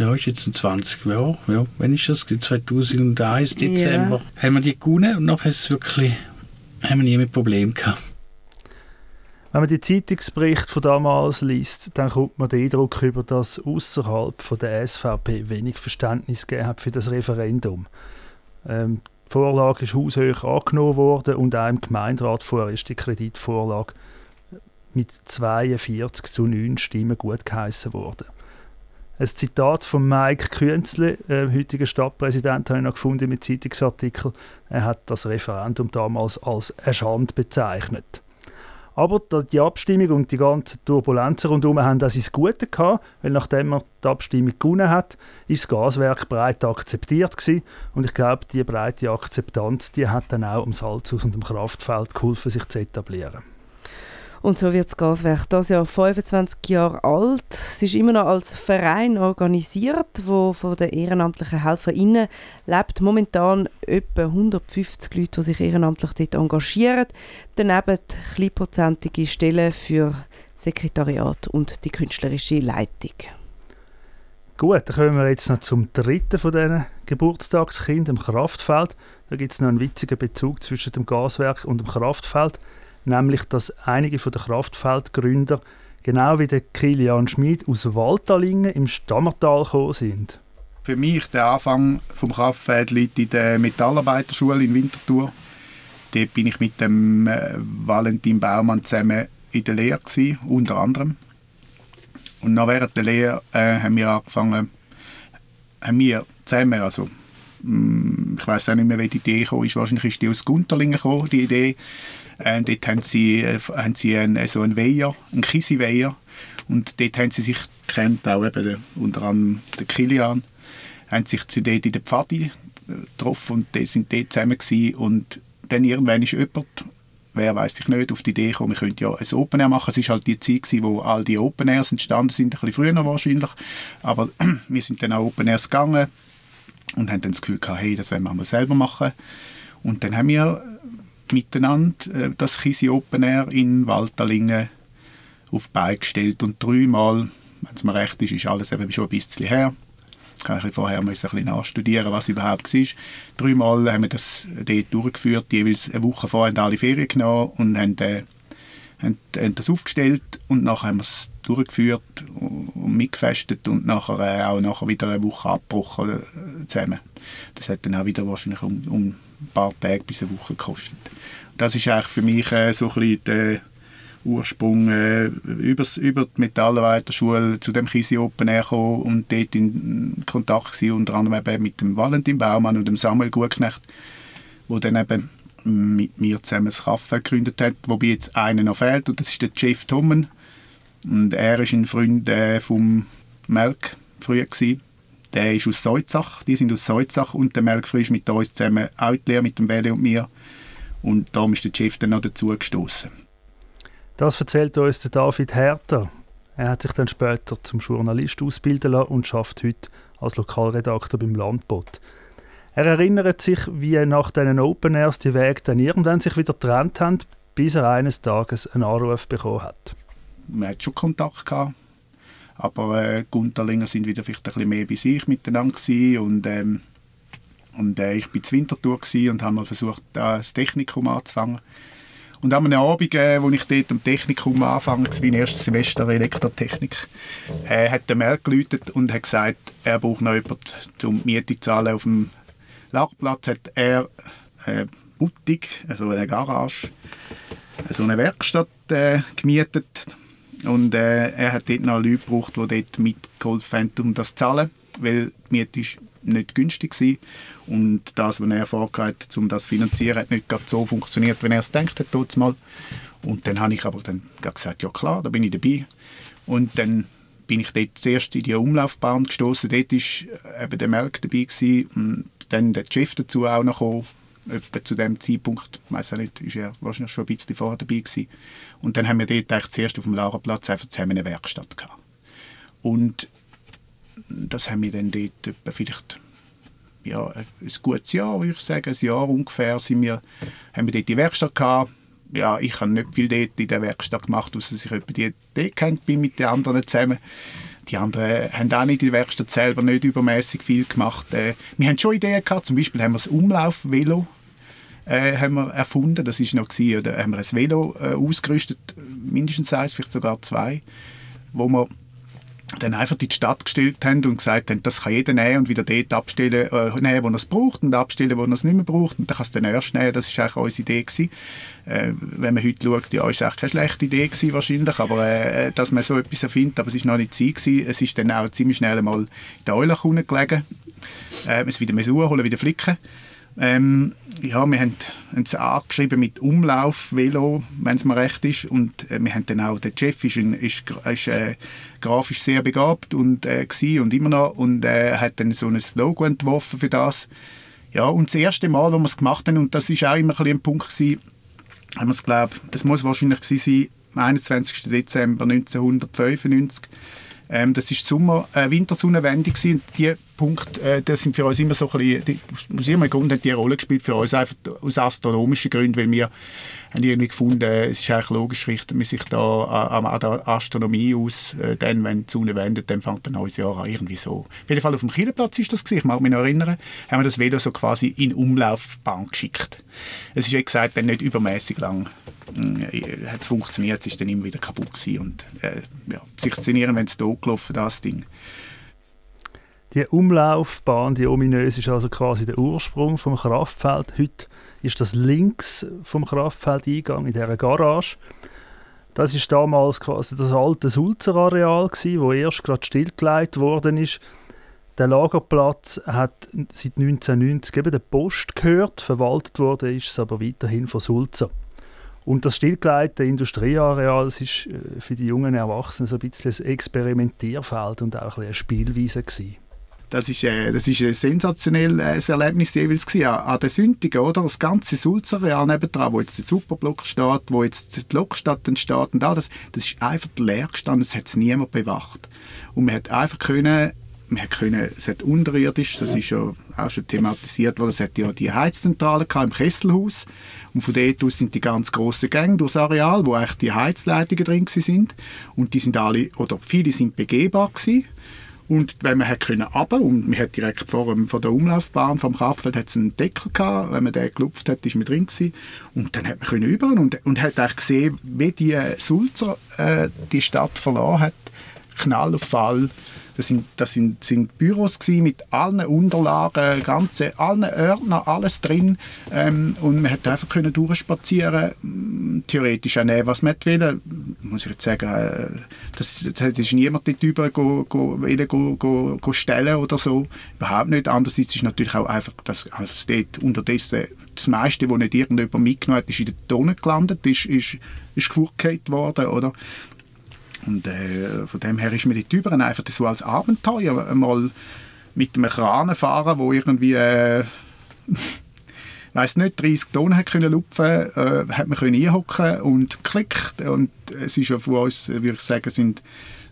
ja, ist jetzt ein 20 Jahre, ja, wann ist das? 2001, Dezember, ja. haben wir die gewonnen und nachher ist es wirklich, haben wir nie mit Problem gehabt.
Wenn man die Zeitungsberichte von damals liest, dann kommt man den Eindruck über, dass außerhalb der SVP wenig Verständnis gegeben hat für das Referendum. Ähm, die Vorlage ist haushoch angenommen worden und auch im Gemeinderat vorher ist die Kreditvorlage mit 42 zu 9 Stimmen gut geheissen worden. Ein Zitat von Mike Künzle, äh, heutiger Stadtpräsident, habe ich noch gefunden mit Zeitungsartikel. Er hat das Referendum damals als eine Schande bezeichnet. Aber die Abstimmung und die ganzen Turbulenzen rundherum haben das ins Gute gehabt, weil nachdem man die Abstimmung gewonnen hat, ist das Gaswerk breit akzeptiert gewesen. Und ich glaube, die breite Akzeptanz, die hat dann auch am Salzhaus und am Kraftfeld geholfen, sich zu etablieren.
Und so wird das Gaswerk das Jahr 25 Jahre alt. Es ist immer noch als Verein organisiert, wo von den ehrenamtlichen HelferInnen lebt. Momentan etwa 150 Leute, die sich ehrenamtlich dort engagieren. Daneben kleinprozentige Stellen für Sekretariat und die künstlerische Leitung.
Gut, dann kommen wir jetzt noch zum dritten von diesen Geburtstagskindern, dem Kraftfeld. Da gibt es noch einen witzigen Bezug zwischen dem Gaswerk und dem Kraftfeld nämlich dass einige den Kraftfeldgründer genau wie der Kilian Schmid aus Waldtalingen im Stammertal gekommen sind.
Für mich der Anfang vom Kraftfeld liegt in der Metallarbeiterschule in Winterthur. Dort bin ich mit dem äh, Valentin Baumann zusammen in der Lehre gewesen, unter anderem. Und nach während der Lehre äh, haben wir angefangen, haben wir zusammen, also mm, ich weiß auch nicht mehr, wie die Idee kam, ist wahrscheinlich ist die aus Gunterlingen gekommen, die Idee, ähm, dort haben sie, äh, haben sie einen, so einen Weiher, einen Kisi-Weiher. Und dort haben sie sich kennt auch eben der, unter anderem der Kilian, haben sich dort in der Pfadi äh, getroffen und die sind dort zusammen gewesen. Und dann irgendwann ist jemand, wer weiß ich nicht, auf die Idee gekommen, wir könnten ja ein Open Air machen. Es war halt die Zeit, gewesen, wo all die Open Airs entstanden sind, ein bisschen früher wahrscheinlich. Aber wir sind dann auch Open Airs gegangen und haben dann das Gefühl gehabt, hey, das wollen wir mal selber machen. Und dann haben wir miteinander äh, das Kisi Open Air in Walterlingen auf die Beine gestellt und dreimal, wenn es mir recht ist, ist alles eben schon ein bisschen her. Ich musste vorher ein bisschen nachstudieren, was überhaupt war. Dreimal haben wir das dort durchgeführt, jeweils eine Woche vorher haben alle Ferien genommen und haben, äh, haben, haben das aufgestellt und nachher haben wir es durchgeführt und mitgefestet und nachher äh, auch nachher wieder eine Woche abgebrochen äh, zusammen. Das hat dann auch wieder wahrscheinlich um, um ein paar Tage bis eine Woche gekostet. Das ist eigentlich für mich äh, so ein bisschen der Ursprung äh, übers, über die Metallarbeiterschule zu dem Kisi Open Air gekommen und dort in Kontakt gewesen, unter anderem eben mit dem Valentin Baumann und dem Samuel Gutknecht, wo dann eben mit mir zusammen das Kaffee gegründet hat, wobei jetzt einer noch fehlt und das ist der Jeff Tommen und er ist ein Freund äh, vom Melk früher gewesen. Der ist aus Seutzach, die sind aus Seutzach und der Melk ist mit uns zusammen Lehre, mit dem Welle und mir und darum ist der Chef dann noch dazu gestoßen.
Das erzählt uns der David Herter. Er hat sich dann später zum Journalist ausbilden lassen und schafft heute als Lokalredakteur beim Landbot. Er erinnert sich, wie er nach diesen Open Airs die Wege dann irgendwann sich wieder getrennt haben, bis er eines Tages einen Anruf bekommen hat.
Man hat schon Kontakt gehabt, aber äh, Gunterlinger sind wieder vielleicht ein bisschen mehr bei sich miteinander und ähm, und äh, ich war zu Winterthur und habe mal versucht, das Technikum anzufangen. Und an einem Abend, äh, wo ich dort am Technikum anfange, wie im ersten Semester Elektrotechnik, äh, hat der Merk geläutet und hat gesagt, er braucht noch jemanden, um die Miete zu zahlen. Auf dem Lagerplatz hat er eine Boutique, also eine Garage, so eine Werkstatt äh, gemietet. Und äh, er hat dort noch Leute gebraucht, die dort mitgeholfen haben, um das zu zahlen, weil die Miete ist nicht günstig war. Und das, was er vorgehabt um das zu finanzieren, hat nicht so funktioniert, wie er es gedacht hat. Mal. Und dann habe ich aber dann gesagt, ja klar, da bin ich dabei. Und dann bin ich dort zuerst in die Umlaufbahn gestoßen. Dort war eben der Melk dabei gewesen, und dann der Chef dazu auch noch gekommen. Etwa zu dem Zeitpunkt, ich weiß nicht, ist er wahrscheinlich schon ein bisschen vorher dabei gewesen. Und dann haben wir dort eigentlich zuerst auf dem Lagerplatz einfach zusammen eine Werkstatt gehabt. Und das haben wir dann dort vielleicht ja, ein gutes Jahr, würde ich sagen, ein Jahr ungefähr, sind wir, haben wir dort die Werkstatt gehabt. Ja, ich habe nicht viel dort in der Werkstatt gemacht, außer dass ich etwa die Idee kennt bin mit den anderen zusammen. Die anderen haben auch nicht in der Werkstatt selber nicht übermäßig viel gemacht. Äh, wir haben schon Ideen gehabt, zum Beispiel haben wir das Umlaufvelo äh, erfunden. Das ist noch gewesen, oder haben wir ein Velo äh, ausgerüstet, mindestens eins, vielleicht sogar zwei, wo wir dann einfach in die Stadt gestellt haben und gesagt haben, das kann jeder nehmen und wieder dort abstellen, äh, nehmen, wo er es braucht und abstellen, wo er es nicht mehr braucht und dann kann es dann erst nehmen. Das war eigentlich unsere Idee. Gewesen. Äh, wenn man heute schaut, ja, ist eigentlich keine schlechte Idee gewesen, wahrscheinlich, aber äh, dass man so etwas erfindet, aber es ist noch nicht Zeit gewesen. Es ist dann auch ziemlich schnell mal in der Eulach gelegen. Äh, es wieder holen, wieder flicken. Ähm, ja, wir haben es angeschrieben mit Umlauf-Velo, wenn es mir recht ist. Und äh, wir haben dann auch, der Jeff ist, ein, ist, ist äh, grafisch sehr begabt und, äh, und immer noch und äh, hat dann so ein Logo entworfen für das. Ja, und das erste Mal, wo wir es gemacht haben, und das ist auch immer ein, ein Punkt gewesen, haben wir es glaube, es muss wahrscheinlich sein, am 21. Dezember 1995, ähm, das ist Sommer, äh, Wintersonnenwende gewesen. Die Punkte, äh, das sind für uns immer so ein bisschen, die, aus irgendeinem Grund hat die Rolle gespielt für uns einfach aus astronomischen Gründen, weil wir haben irgendwie gefunden, es ist eigentlich logisch, richtet man sich da an, an der Astronomie aus, äh, dann, wenn die Sonne wendet, dann fängt ein neues Jahr an, irgendwie so. Auf jeden Fall auf dem Kielplatz ist das gewesen, ich mag mich noch erinnern, haben wir das Velo so quasi in Umlaufbahn geschickt. Es ist, wie gesagt, dann nicht übermäßig lang hat es funktioniert, es ist dann immer wieder kaputt gewesen und äh, ja, sich szenieren, wenn es gelaufen das Ding.
Die Umlaufbahn, die ominöse, ist also quasi der Ursprung vom Kraftfeld. Heute ist das links vom Kraftfeldeingang in dieser Garage. Das ist damals quasi das alte Sulzer-Areal, das erst gerade stillgelegt worden ist. Der Lagerplatz hat seit 1990 eben der Post gehört, verwaltet wurde ist es aber weiterhin von Sulzer. Und das stillgelegte Industrieareal das ist äh, für die jungen Erwachsenen so ein bisschen ein Experimentierfeld und auch ein eine Spielwiese gewesen.
Das ist, äh, das ist ein sensationelles Erlebnis jeweils gewesen. An der Sündigen, oder? Das ganze Sulzareal nebendran, wo jetzt der Superblock steht, wo jetzt die Lokstadt entsteht und all das, das ist einfach leer gestanden, es hat niemand bewacht. Und man hat einfach können man können, es hat unterirdisch, das ist ja auch schon thematisiert worden, es hat ja die Heizzentrale im Kesselhaus. Und von dort aus sind die ganz grossen Gänge durchs Areal, wo eigentlich die Heizleitungen drin sind. Und die sind alle, oder viele sind begehbar gewesen. Und wenn man hat können runter, und man hat direkt vor, vor der Umlaufbahn vom Kraftfeld einen Deckel gehabt, wenn man den gelupft hat, ist man drin gewesen. Und dann hat man können über und, und hat eigentlich gesehen, wie die Sulzer äh, die Stadt verloren hat, Knall auf Fall das sind, das sind, sind Büros mit allen Unterlagen, ganze, allen Ordner, alles drin. Ähm, und man konnte einfach können durchspazieren, mm, theoretisch auch nehmen, was man will. Muss ich jetzt sagen, äh, das, das ist niemand dort über go, go, go, go, go stellen oder so. Überhaupt nicht. Andererseits ist natürlich auch einfach, dass also dort unterdessen das meiste, was nicht irgendjemand mitgenommen hat, ist in der Tonne gelandet, ist, ist, ist worden, oder? Und äh, von dem her ist mir die Tüberen einfach so als Abenteuer mal mit einem Kran fahren, wo irgendwie äh, weiß nicht 30 Tonnen hat können lupfen, äh, hat man können einhocken und klickt und es ist ja von uns, würde ich sagen, sind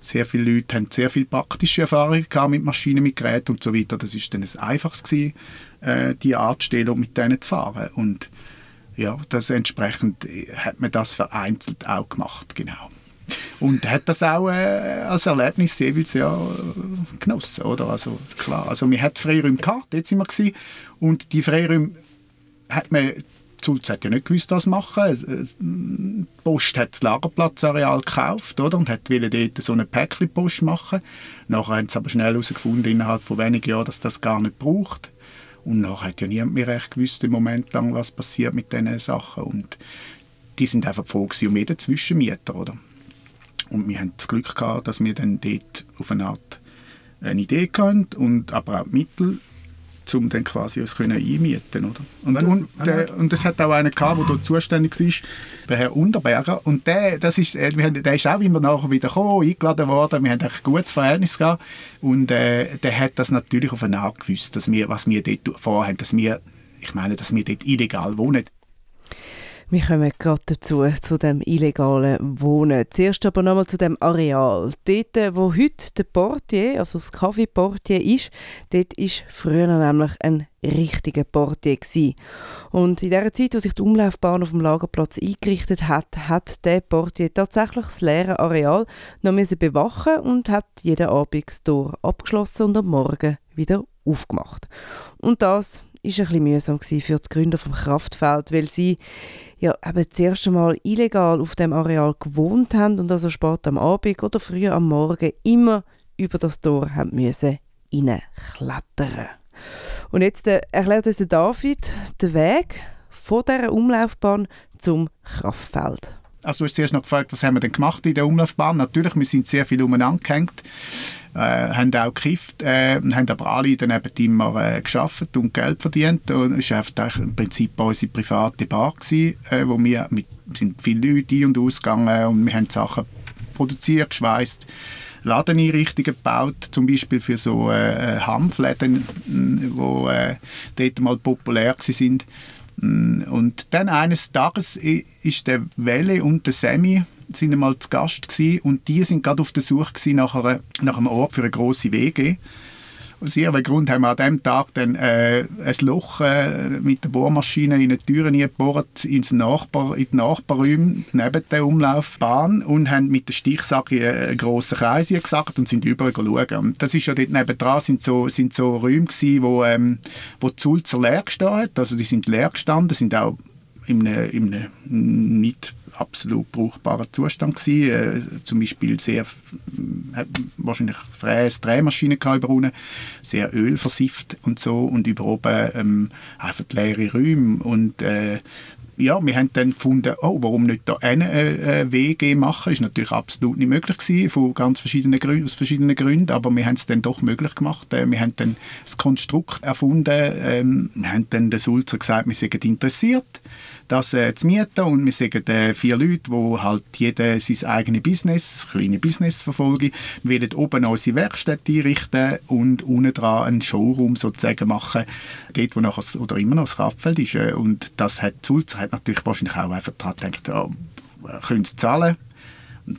sehr viele Leute haben sehr viel praktische Erfahrungen gehabt mit Maschinen, mit Geräten und so weiter. Das ist dann ein einfaches gewesen, äh, die Art stellen und mit denen zu fahren und ja, das entsprechend hat man das vereinzelt auch gemacht, genau. Und hat das auch äh, als Erlebnis jeweils ja genossen, oder? Also, klar. Also, wir hatten Freiräume gehabt, dort sind wir und die Freiräume hat man Sulz hat ja nicht gewusst, was machen. Die Post hat das Lagerplatzareal gekauft oder, und hat dort so eine Päckchen-Post machen. Nachher haben sie aber schnell herausgefunden, innerhalb von wenigen Jahren, dass das gar nicht braucht. Und nachher hat ja niemand mehr recht gewusst, im Moment lang, was passiert mit diesen Sachen. Und die sind einfach froh um jeden Zwischenmieter, oder? Und wir haben das Glück gehabt, dass wir dann dort auf eine Art eine Idee hatten und aber auch Mittel, um dann quasi es können einmieten oder? Und, wenn, und, und es hat auch einen gehabt, der dort zuständig war, der Herr Unterberger. Und der, das ist, äh, wir haben, der ist auch immer nachher wieder gekommen, eingeladen worden. Wir haben ein gutes Verhältnis gehabt. Und äh, der hat das natürlich auf eine Art gewusst, dass wir, was wir dort vorhaben, dass wir ich meine, dass wir dort illegal wohnen.
Wir kommen gerade dazu, zu dem illegalen Wohnen. Zuerst aber nochmal zu dem Areal. Dort, wo heute der Portier, also das Café Portier ist, dort war früher nämlich ein richtiger Portier gewesen. Und in der Zeit, wo sich die Umlaufbahn auf dem Lagerplatz eingerichtet hat, hat der Portier tatsächlich das leere Areal noch müssen bewachen und hat jeden Abend das Tor abgeschlossen und am Morgen wieder aufgemacht. Und das ist ein bisschen mühsam für die Gründer vom Kraftfeld, weil sie ja eben das erste Mal illegal auf dem Areal gewohnt haben und also spät am Abend oder früh am Morgen immer über das Tor haben müssen reinklettern. Und jetzt äh, erklärt uns David den Weg von dieser Umlaufbahn zum Kraftfeld.
Also du hast zuerst noch gefragt, was haben wir denn gemacht in der Umlaufbahn? Natürlich, wir sind sehr viel umeinander gehängt äh, haben auch gekifft, äh, haben aber alle dann eben immer äh, geschafft und Geld verdient. Und es war einfach im Prinzip unsere private Bar, gewesen, äh, wo wir mit sind viele Leute ein- und ausgegangen und wir haben Sachen produziert, geschweißt. Ladeneinrichtungen gebaut, zum Beispiel für so äh, Hanfläden, die äh, dort mal populär sind. Und dann eines Tages ist der Welle und der Semi sind einmal zu Gast gewesen, und die sind gerade auf der Suche nach, einer, nach einem Ort für eine große WG. Aus ihrem Grund haben wir an diesem Tag dann äh, ein Loch äh, mit der Bohrmaschine in die Türen gebohrt, ins Nachbar, in die Nachbarräume neben der Umlaufbahn und haben mit der Stichsacke einen grossen Kreis gesagt und sind überall schauen. Das ist ja dort nebendran sind so, sind so Räume gewesen, wo, ähm, wo die Sulzer leer gestanden hat. Also die sind leer gestanden, sind auch in einem, in einem nicht absolut brauchbarer Zustand gewesen. Äh, zum Beispiel sehr äh, wahrscheinlich freies Drehmaschinen über unten, sehr ölversifft und so und über oben ähm, einfach leere Räume und äh, ja, wir haben dann gefunden, oh, warum nicht da eine äh, WG machen? Ist natürlich absolut nicht möglich gewesen, von ganz verschiedenen Gründen, aus verschiedenen Gründen, aber wir haben es dann doch möglich gemacht. Äh, wir haben dann das Konstrukt erfunden. Ähm, wir haben dann den Sulzer gesagt, wir sind interessiert das äh, zu mieten und wir sind äh, vier Leute, die halt jeder sein eigenes Business, kleine Business verfolgen. Wir wollen oben unsere Werkstatt einrichten und unten dran einen Showroom sozusagen machen, dort wo nachher, oder immer noch das Kraftfeld ist. Äh, und das hat Sulzer hat natürlich wahrscheinlich auch einfach daran gedacht, ja, können sie zahlen?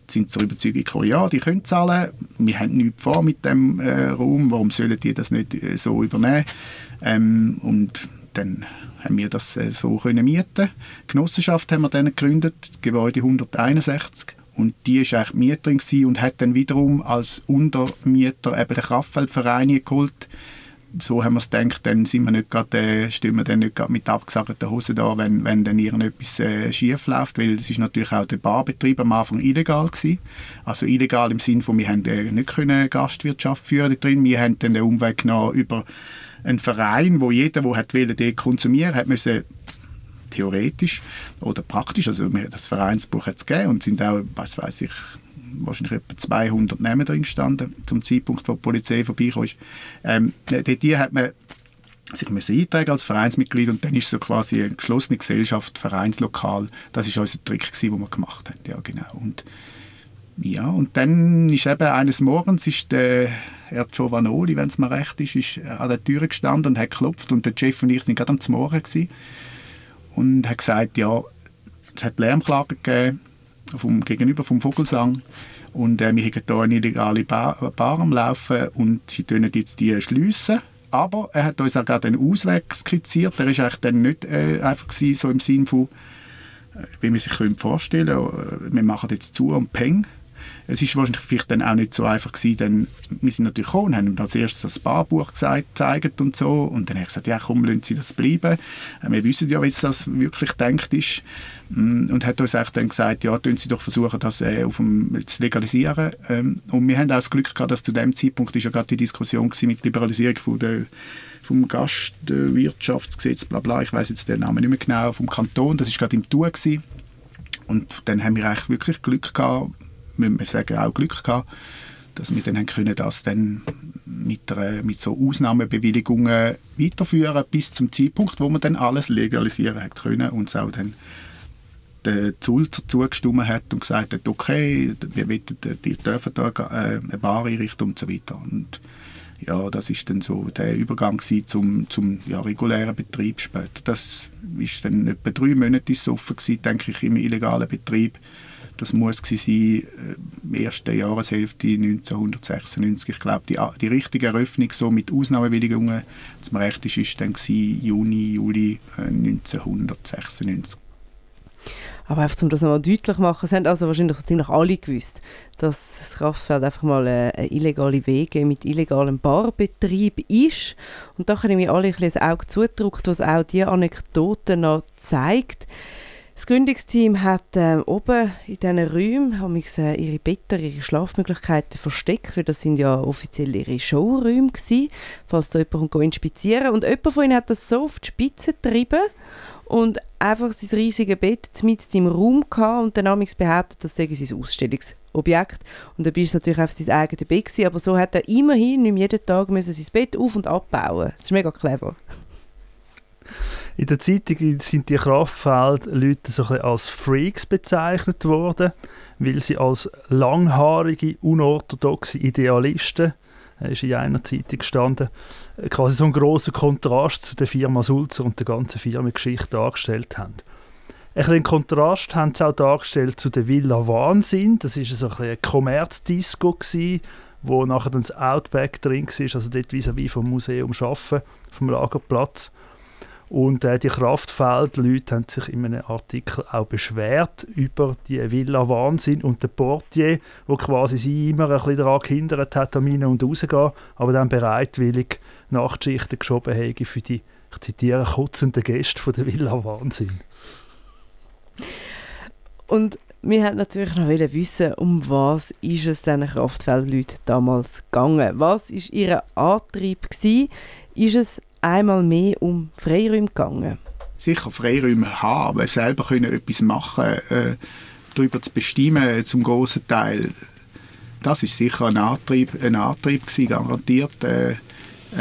Sind zur Überzeugung gekommen, ja, die können zahlen. Wir haben nichts vor mit dem äh, Raum, warum sollen die das nicht äh, so übernehmen? Ähm, und dann haben wir das äh, so können mieten. Die Genossenschaft haben wir dann gegründet, Gebäude 161. Und die war eigentlich Mieterin und hat dann wiederum als Untermieter eben den Kraftfeldverein geholt. So haben wir es gedacht, dann sind wir nicht grad, äh, stehen wir dann nicht grad mit abgesagten Hosen da, wenn, wenn dann irgendetwas äh, schief läuft, weil es ist natürlich auch der Barbetrieb am Anfang illegal gewesen. Also illegal im Sinne von, wir haben äh, nicht können Gastwirtschaft führen drin, wir haben dann den Umweg genommen über ein Verein, wo jeder, der hat wollte, konsumieren hat müssen theoretisch oder praktisch, also das Vereinsbuch hat es gegeben und sind auch, was weiß ich, wahrscheinlich etwa 200 Namen drin gestanden, zum Zeitpunkt, wo die Polizei vorbeikam. Ähm, die hat man sich eintragen als Vereinsmitglied und dann ist so quasi eine geschlossene Gesellschaft, Vereinslokal. Das ist unser Trick gewesen, den wir gemacht haben. Ja, genau. Und ja, und dann ist eben eines Morgens ist der Herr Giovanoli, wenn es mir recht ist, ist an der Tür gestanden und hat geklopft und der Chef und ich sind gerade am Morgen gewesen und hat gesagt, ja, es hat Lärmklagen gegeben vom, gegenüber vom Vogelsang und äh, wir haben hier eine illegale Bar, Bar am Laufen und sie können jetzt die schliessen. Aber er hat uns auch gerade einen Ausweg skizziert. Ist eigentlich dann nicht äh, einfach gewesen, so im Sinn von, äh, wie man sich vorstellen könnte, äh, wir machen jetzt zu und peng es ist wahrscheinlich vielleicht dann auch nicht so einfach gewesen, denn wir sind natürlich gekommen und haben als erstes das Barbuch gezeigt und so und dann habe ich gesagt, ja komm, lassen Sie das bleiben. Äh, wir wissen ja, wie das wirklich denkt ist mm, und hat uns dann gesagt, ja, tun Sie doch versuchen, das äh, auf dem, zu legalisieren. Ähm, und wir haben auch das Glück gehabt, dass zu dem Zeitpunkt ist ja gerade die Diskussion mit Liberalisierung von der vom Gastwirtschaftsgesetz, bla bla, ich weiß jetzt den Namen nicht mehr genau, vom Kanton, das ist gerade im Tour gewesen. Und dann haben wir eigentlich wirklich Glück gehabt, müssen wir sagen, auch Glück gehabt, dass wir dann können das dann mit, einer, mit so Ausnahmebewilligungen weiterführen bis zum Zeitpunkt, wo man dann alles legalisieren hat können und es auch dann der Zulzer zugestimmt hat und gesagt hat, okay, wir wollen, die dürfen da äh, eine Bar einrichten und so weiter. Und ja, das ist dann so der Übergang zum, zum ja, regulären Betrieb später. Das ist dann etwa drei Monate offen gewesen, denke ich, im illegalen Betrieb. Das muss sein, äh, erste Jahreshälfte 1996. Ich glaube, die, die richtige Eröffnung so mit Ausnahmebewilligungen zum Recht ist, ist dann gewesen, Juni, Juli äh, 1996.
Aber einfach, um das nochmal deutlich zu machen, es haben also wahrscheinlich so ziemlich alle gewusst, dass das Kraftfeld einfach mal eine, eine illegale Wege mit illegalem Barbetrieb ist. Und da haben wir alle ein bisschen das Auge zugedrückt, was auch diese Anekdote noch zeigt. Das Gründungsteam hat äh, oben in diesen Räumen haben äh, ihre Betten, ihre Schlafmöglichkeiten versteckt, weil das sind ja offiziell ihre Showräume gewesen, falls da jemand inspizieren Und jemand von ihnen hat das so auf die Spitze getrieben und einfach sein riesiges Bett mit im Raum gehabt und dann amigs behauptet, das sei sein Ausstellungsobjekt. Und dabei war es natürlich einfach sein eigenes Bett gewesen, aber so hat er immerhin nicht jeden Tag müssen sein Bett auf- und abbauen. Das ist mega clever.
In der Zeitung sind die Kraftfeld-Leute so als Freaks bezeichnet worden, weil sie als langhaarige, unorthodoxe Idealisten ist in einer Zeitung gestanden, quasi so einen grossen Kontrast zu der Firma Sulzer und der ganzen Firmengeschichte dargestellt haben. Ein bisschen Kontrast haben sie auch dargestellt zu der Villa Wahnsinn. Das war so ein, ein Kommerzdisco, wo nachher dann das Outback drin war, also dort vis-à-vis vom Museum Schaffen, vom Lagerplatz. Und äh, die Kraftfeldleute haben sich in einem Artikel auch beschwert über die Villa Wahnsinn und der Portier, wo quasi sie immer ein bisschen daran gehindert hat, am Rein- und Rausgehen, aber dann bereitwillig Nachtschichten geschoben habe für die, ich zitiere, kotzenden Gäste von der Villa Wahnsinn.
Und wir wollten natürlich noch wissen, um was ist es diesen Kraftfeldleuten damals gegangen? Was war ihr Antrieb? Gewesen? Ist es einmal mehr um Freiräume gegangen?
Sicher Freiräume haben, selber können etwas machen, äh, darüber zu bestimmen, zum großen Teil. Das ist sicher ein Antrieb, ein Antrieb gewesen, garantiert. Äh,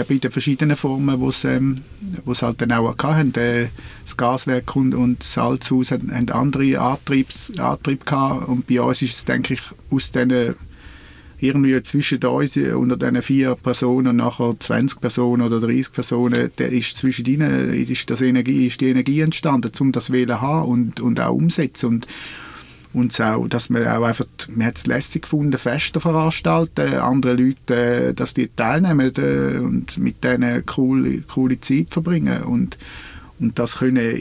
in den verschiedenen Formen, wo ähm, halt dann auch hatten. Äh, das Gaswerk und, und das Salzhaus haben andere Antriebs, Antrieb. Und bei uns ist es, denke ich, aus diesen irgendwie zwischen uns unter diesen vier Personen nachher 20 Personen oder 30 Personen, der ist zwischen ihnen ist, das Energie, ist die Energie entstanden, um das Wählen haben und, und auch umsetzen. Und, und auch, dass man auch einfach, man hat es lässig gefunden, Feste veranstalten, andere Leute, dass die teilnehmen äh, und mit denen coole, coole Zeit verbringen und und das können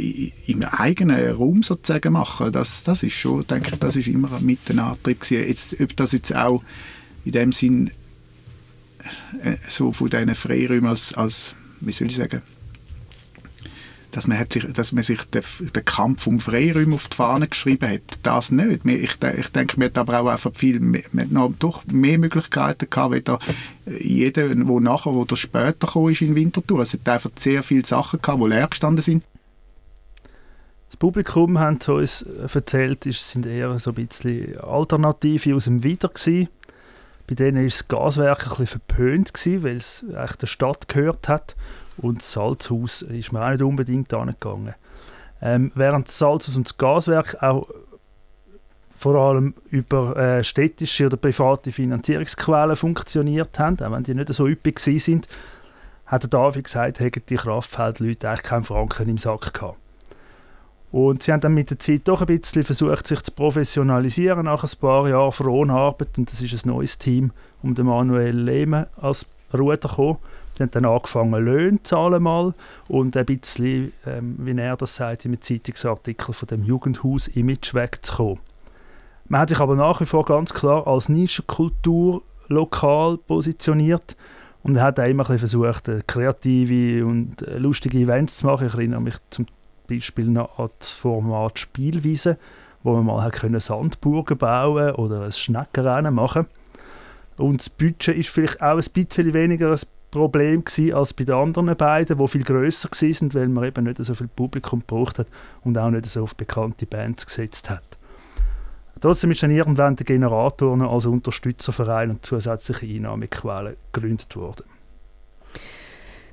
im eigenen Raum sozusagen machen, das, das ist schon, denke ich, das ist immer mit ein Antrieb gewesen. Jetzt, ob das jetzt auch in dem Sinn äh, so von diesen Freiräumen als, als, wie soll ich sagen, dass man, hat sich, dass man sich den, den Kampf um Freiräume auf die Fahne geschrieben hat. Das nicht. Ich, ich denke, man hat aber auch einfach viel, man noch doch mehr Möglichkeiten gehabt, wie jeder, wo nachher, wo der später kam, ist in Winterthur. Es hat einfach sehr viele Sachen gehabt, die leer gestanden sind.
Das Publikum hat uns erzählt, es sind eher so ein bisschen Alternative aus dem Wieder gewesen. Bei denen war das Gaswerk ein verpönt, gewesen, weil es echt der Stadt gehört hat. Und das Salzhaus ist mir auch nicht unbedingt angegangen. Ähm, während das Salzhaus und das Gaswerk auch vor allem über äh, städtische oder private Finanzierungsquellen funktioniert haben, auch wenn die nicht so üppig sind, hat der David gesagt, hätten die Kraftfeldleute eigentlich keinen Franken im Sack gehabt. Und sie haben dann mit der Zeit doch ein bisschen versucht, sich zu professionalisieren nach ein paar Jahren Fronarbeit. Und das ist ein neues Team um den Manuel Lehmann als Ruder gekommen. Die haben dann angefangen, Löhne zu zahlen mal und ein bisschen, ähm, wie er das sagt, im Zeitungsartikel von dem Jugendhaus-Image wegzukommen. Man hat sich aber nach wie vor ganz klar als Nischenkultur lokal positioniert und hat auch immer versucht, kreative und lustige Events zu machen. Ich erinnere mich zum Beispiel noch an das Format Spielwiese, wo man mal können Sandburgen bauen oder ein Schneckenrennen machen Und das Budget ist vielleicht auch ein bisschen weniger ein Problem gewesen als bei den anderen beiden, die viel grösser waren, weil man eben nicht so viel Publikum gebraucht hat und auch nicht so auf bekannte Bands gesetzt hat. Trotzdem ist dann irgendwann der Generator als Unterstützerverein und zusätzliche Einnahmequellen gegründet worden.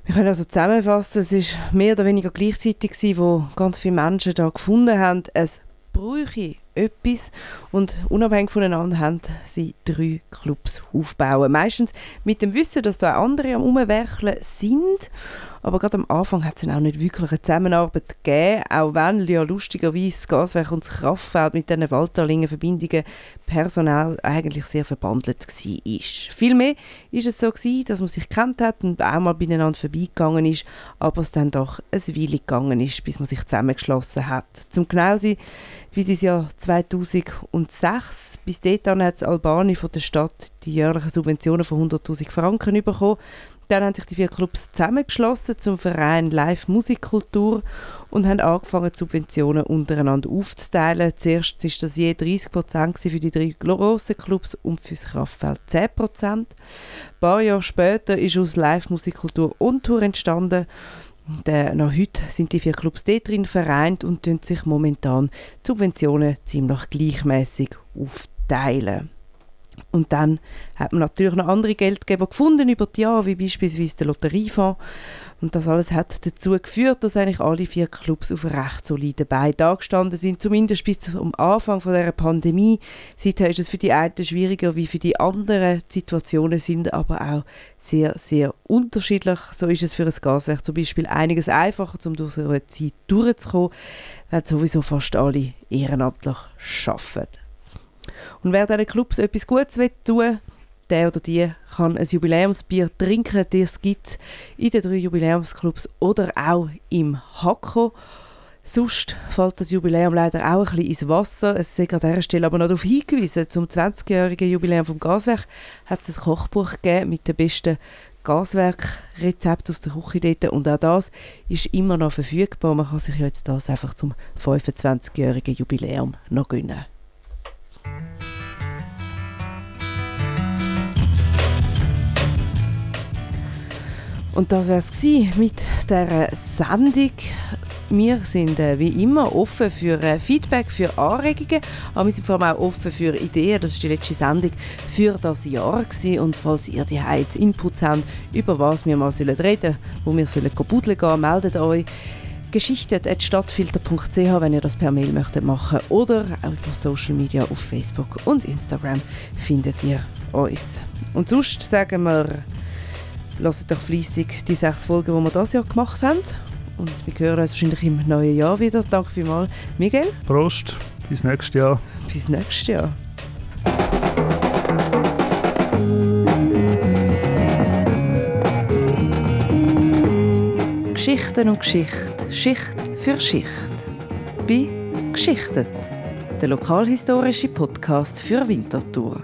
Wir können also zusammenfassen, es war mehr oder weniger gleichzeitig, gewesen, wo ganz viele Menschen da gefunden haben, es bräuchte etwas und unabhängig voneinander haben sie drei Clubs aufbauen. Meistens mit dem Wissen, dass da andere am Umwerkeln sind aber gerade am Anfang hat es auch nicht wirklich eine Zusammenarbeit gegeben, auch wenn ja lustigerweise das Gaswerk und das Kraftfeld mit diesen Waldtalingen Verbindungen personell eigentlich sehr verbandelt war. Vielmehr ist es so gewesen, dass man sich kennt hat und auch mal beieinander vorbeigegangen ist, aber es dann doch ein Weile gegangen ist, bis man sich zusammengeschlossen hat. Zum genau sein, wie es Jahr 2006, bis dahin hat Albani von der Stadt die jährlichen Subventionen von 100'000 Franken bekommen dann haben sich die vier Clubs zusammengeschlossen zum Verein Live Musikkultur und haben angefangen, Subventionen untereinander aufzuteilen. Zuerst war das je 30 Prozent für die drei grossen Clubs und für das Kraftfeld 10 Prozent. Ein paar Jahre später ist aus Live Musikkultur und Tour entstanden. Und, äh, noch heute sind die vier Clubs dort drin vereint und tun sich momentan Subventionen ziemlich gleichmäßig aufteilen. Und dann hat man natürlich noch andere Geldgeber gefunden über die Jahre, wie beispielsweise der Lotteriefonds. Und das alles hat dazu geführt, dass eigentlich alle vier Clubs auf recht soliden Beinen dagestanden sind, zumindest bis zum Anfang von der Pandemie. Seither ist es für die einen schwieriger wie für die anderen. Die Situationen sind aber auch sehr, sehr unterschiedlich. So ist es für ein Gaswerk zum Beispiel einiges einfacher, um durch so eine Zeit durchzukommen, weil sowieso fast alle ehrenamtlich arbeiten. Und wer diesen Clubs etwas Gutes tun will, der oder die kann ein Jubiläumsbier trinken. Das gibt in den drei Jubiläumsclubs oder auch im Hakko. Sonst fällt das Jubiläum leider auch ein bisschen ins Wasser. Es sei an dieser Stelle aber noch darauf hingewiesen, zum 20-jährigen Jubiläum vom Gaswerk hat es ein Kochbuch gegeben mit den besten Gaswerkrezepten aus der Küche dort. Und auch das ist immer noch verfügbar. Man kann sich jetzt das einfach zum 25-jährigen Jubiläum noch gönnen. Und das war es mit dieser Sendung. Wir sind äh, wie immer offen für äh, Feedback, für Anregungen, aber wir sind vor allem auch offen für Ideen. Das war die letzte Sendung für das Jahr. Gewesen. Und falls ihr die jetzt Inputs habt, über was wir mal sollen reden wo wir sollen gehen, meldet euch geschichtet.stadtfilter.ch, wenn ihr das per Mail möchtet machen oder auch über Social Media auf Facebook und Instagram findet ihr uns. Und sonst sagen wir Hört doch fleissig die sechs Folgen, die wir das Jahr gemacht haben. Und wir hören uns wahrscheinlich im neuen Jahr wieder. Danke vielmals, Miguel.
Prost, bis nächstes Jahr.
Bis nächstes Jahr. Geschichten und Geschichte, Schicht für Schicht. Bei Geschichtet, der lokalhistorische Podcast für Winterthur.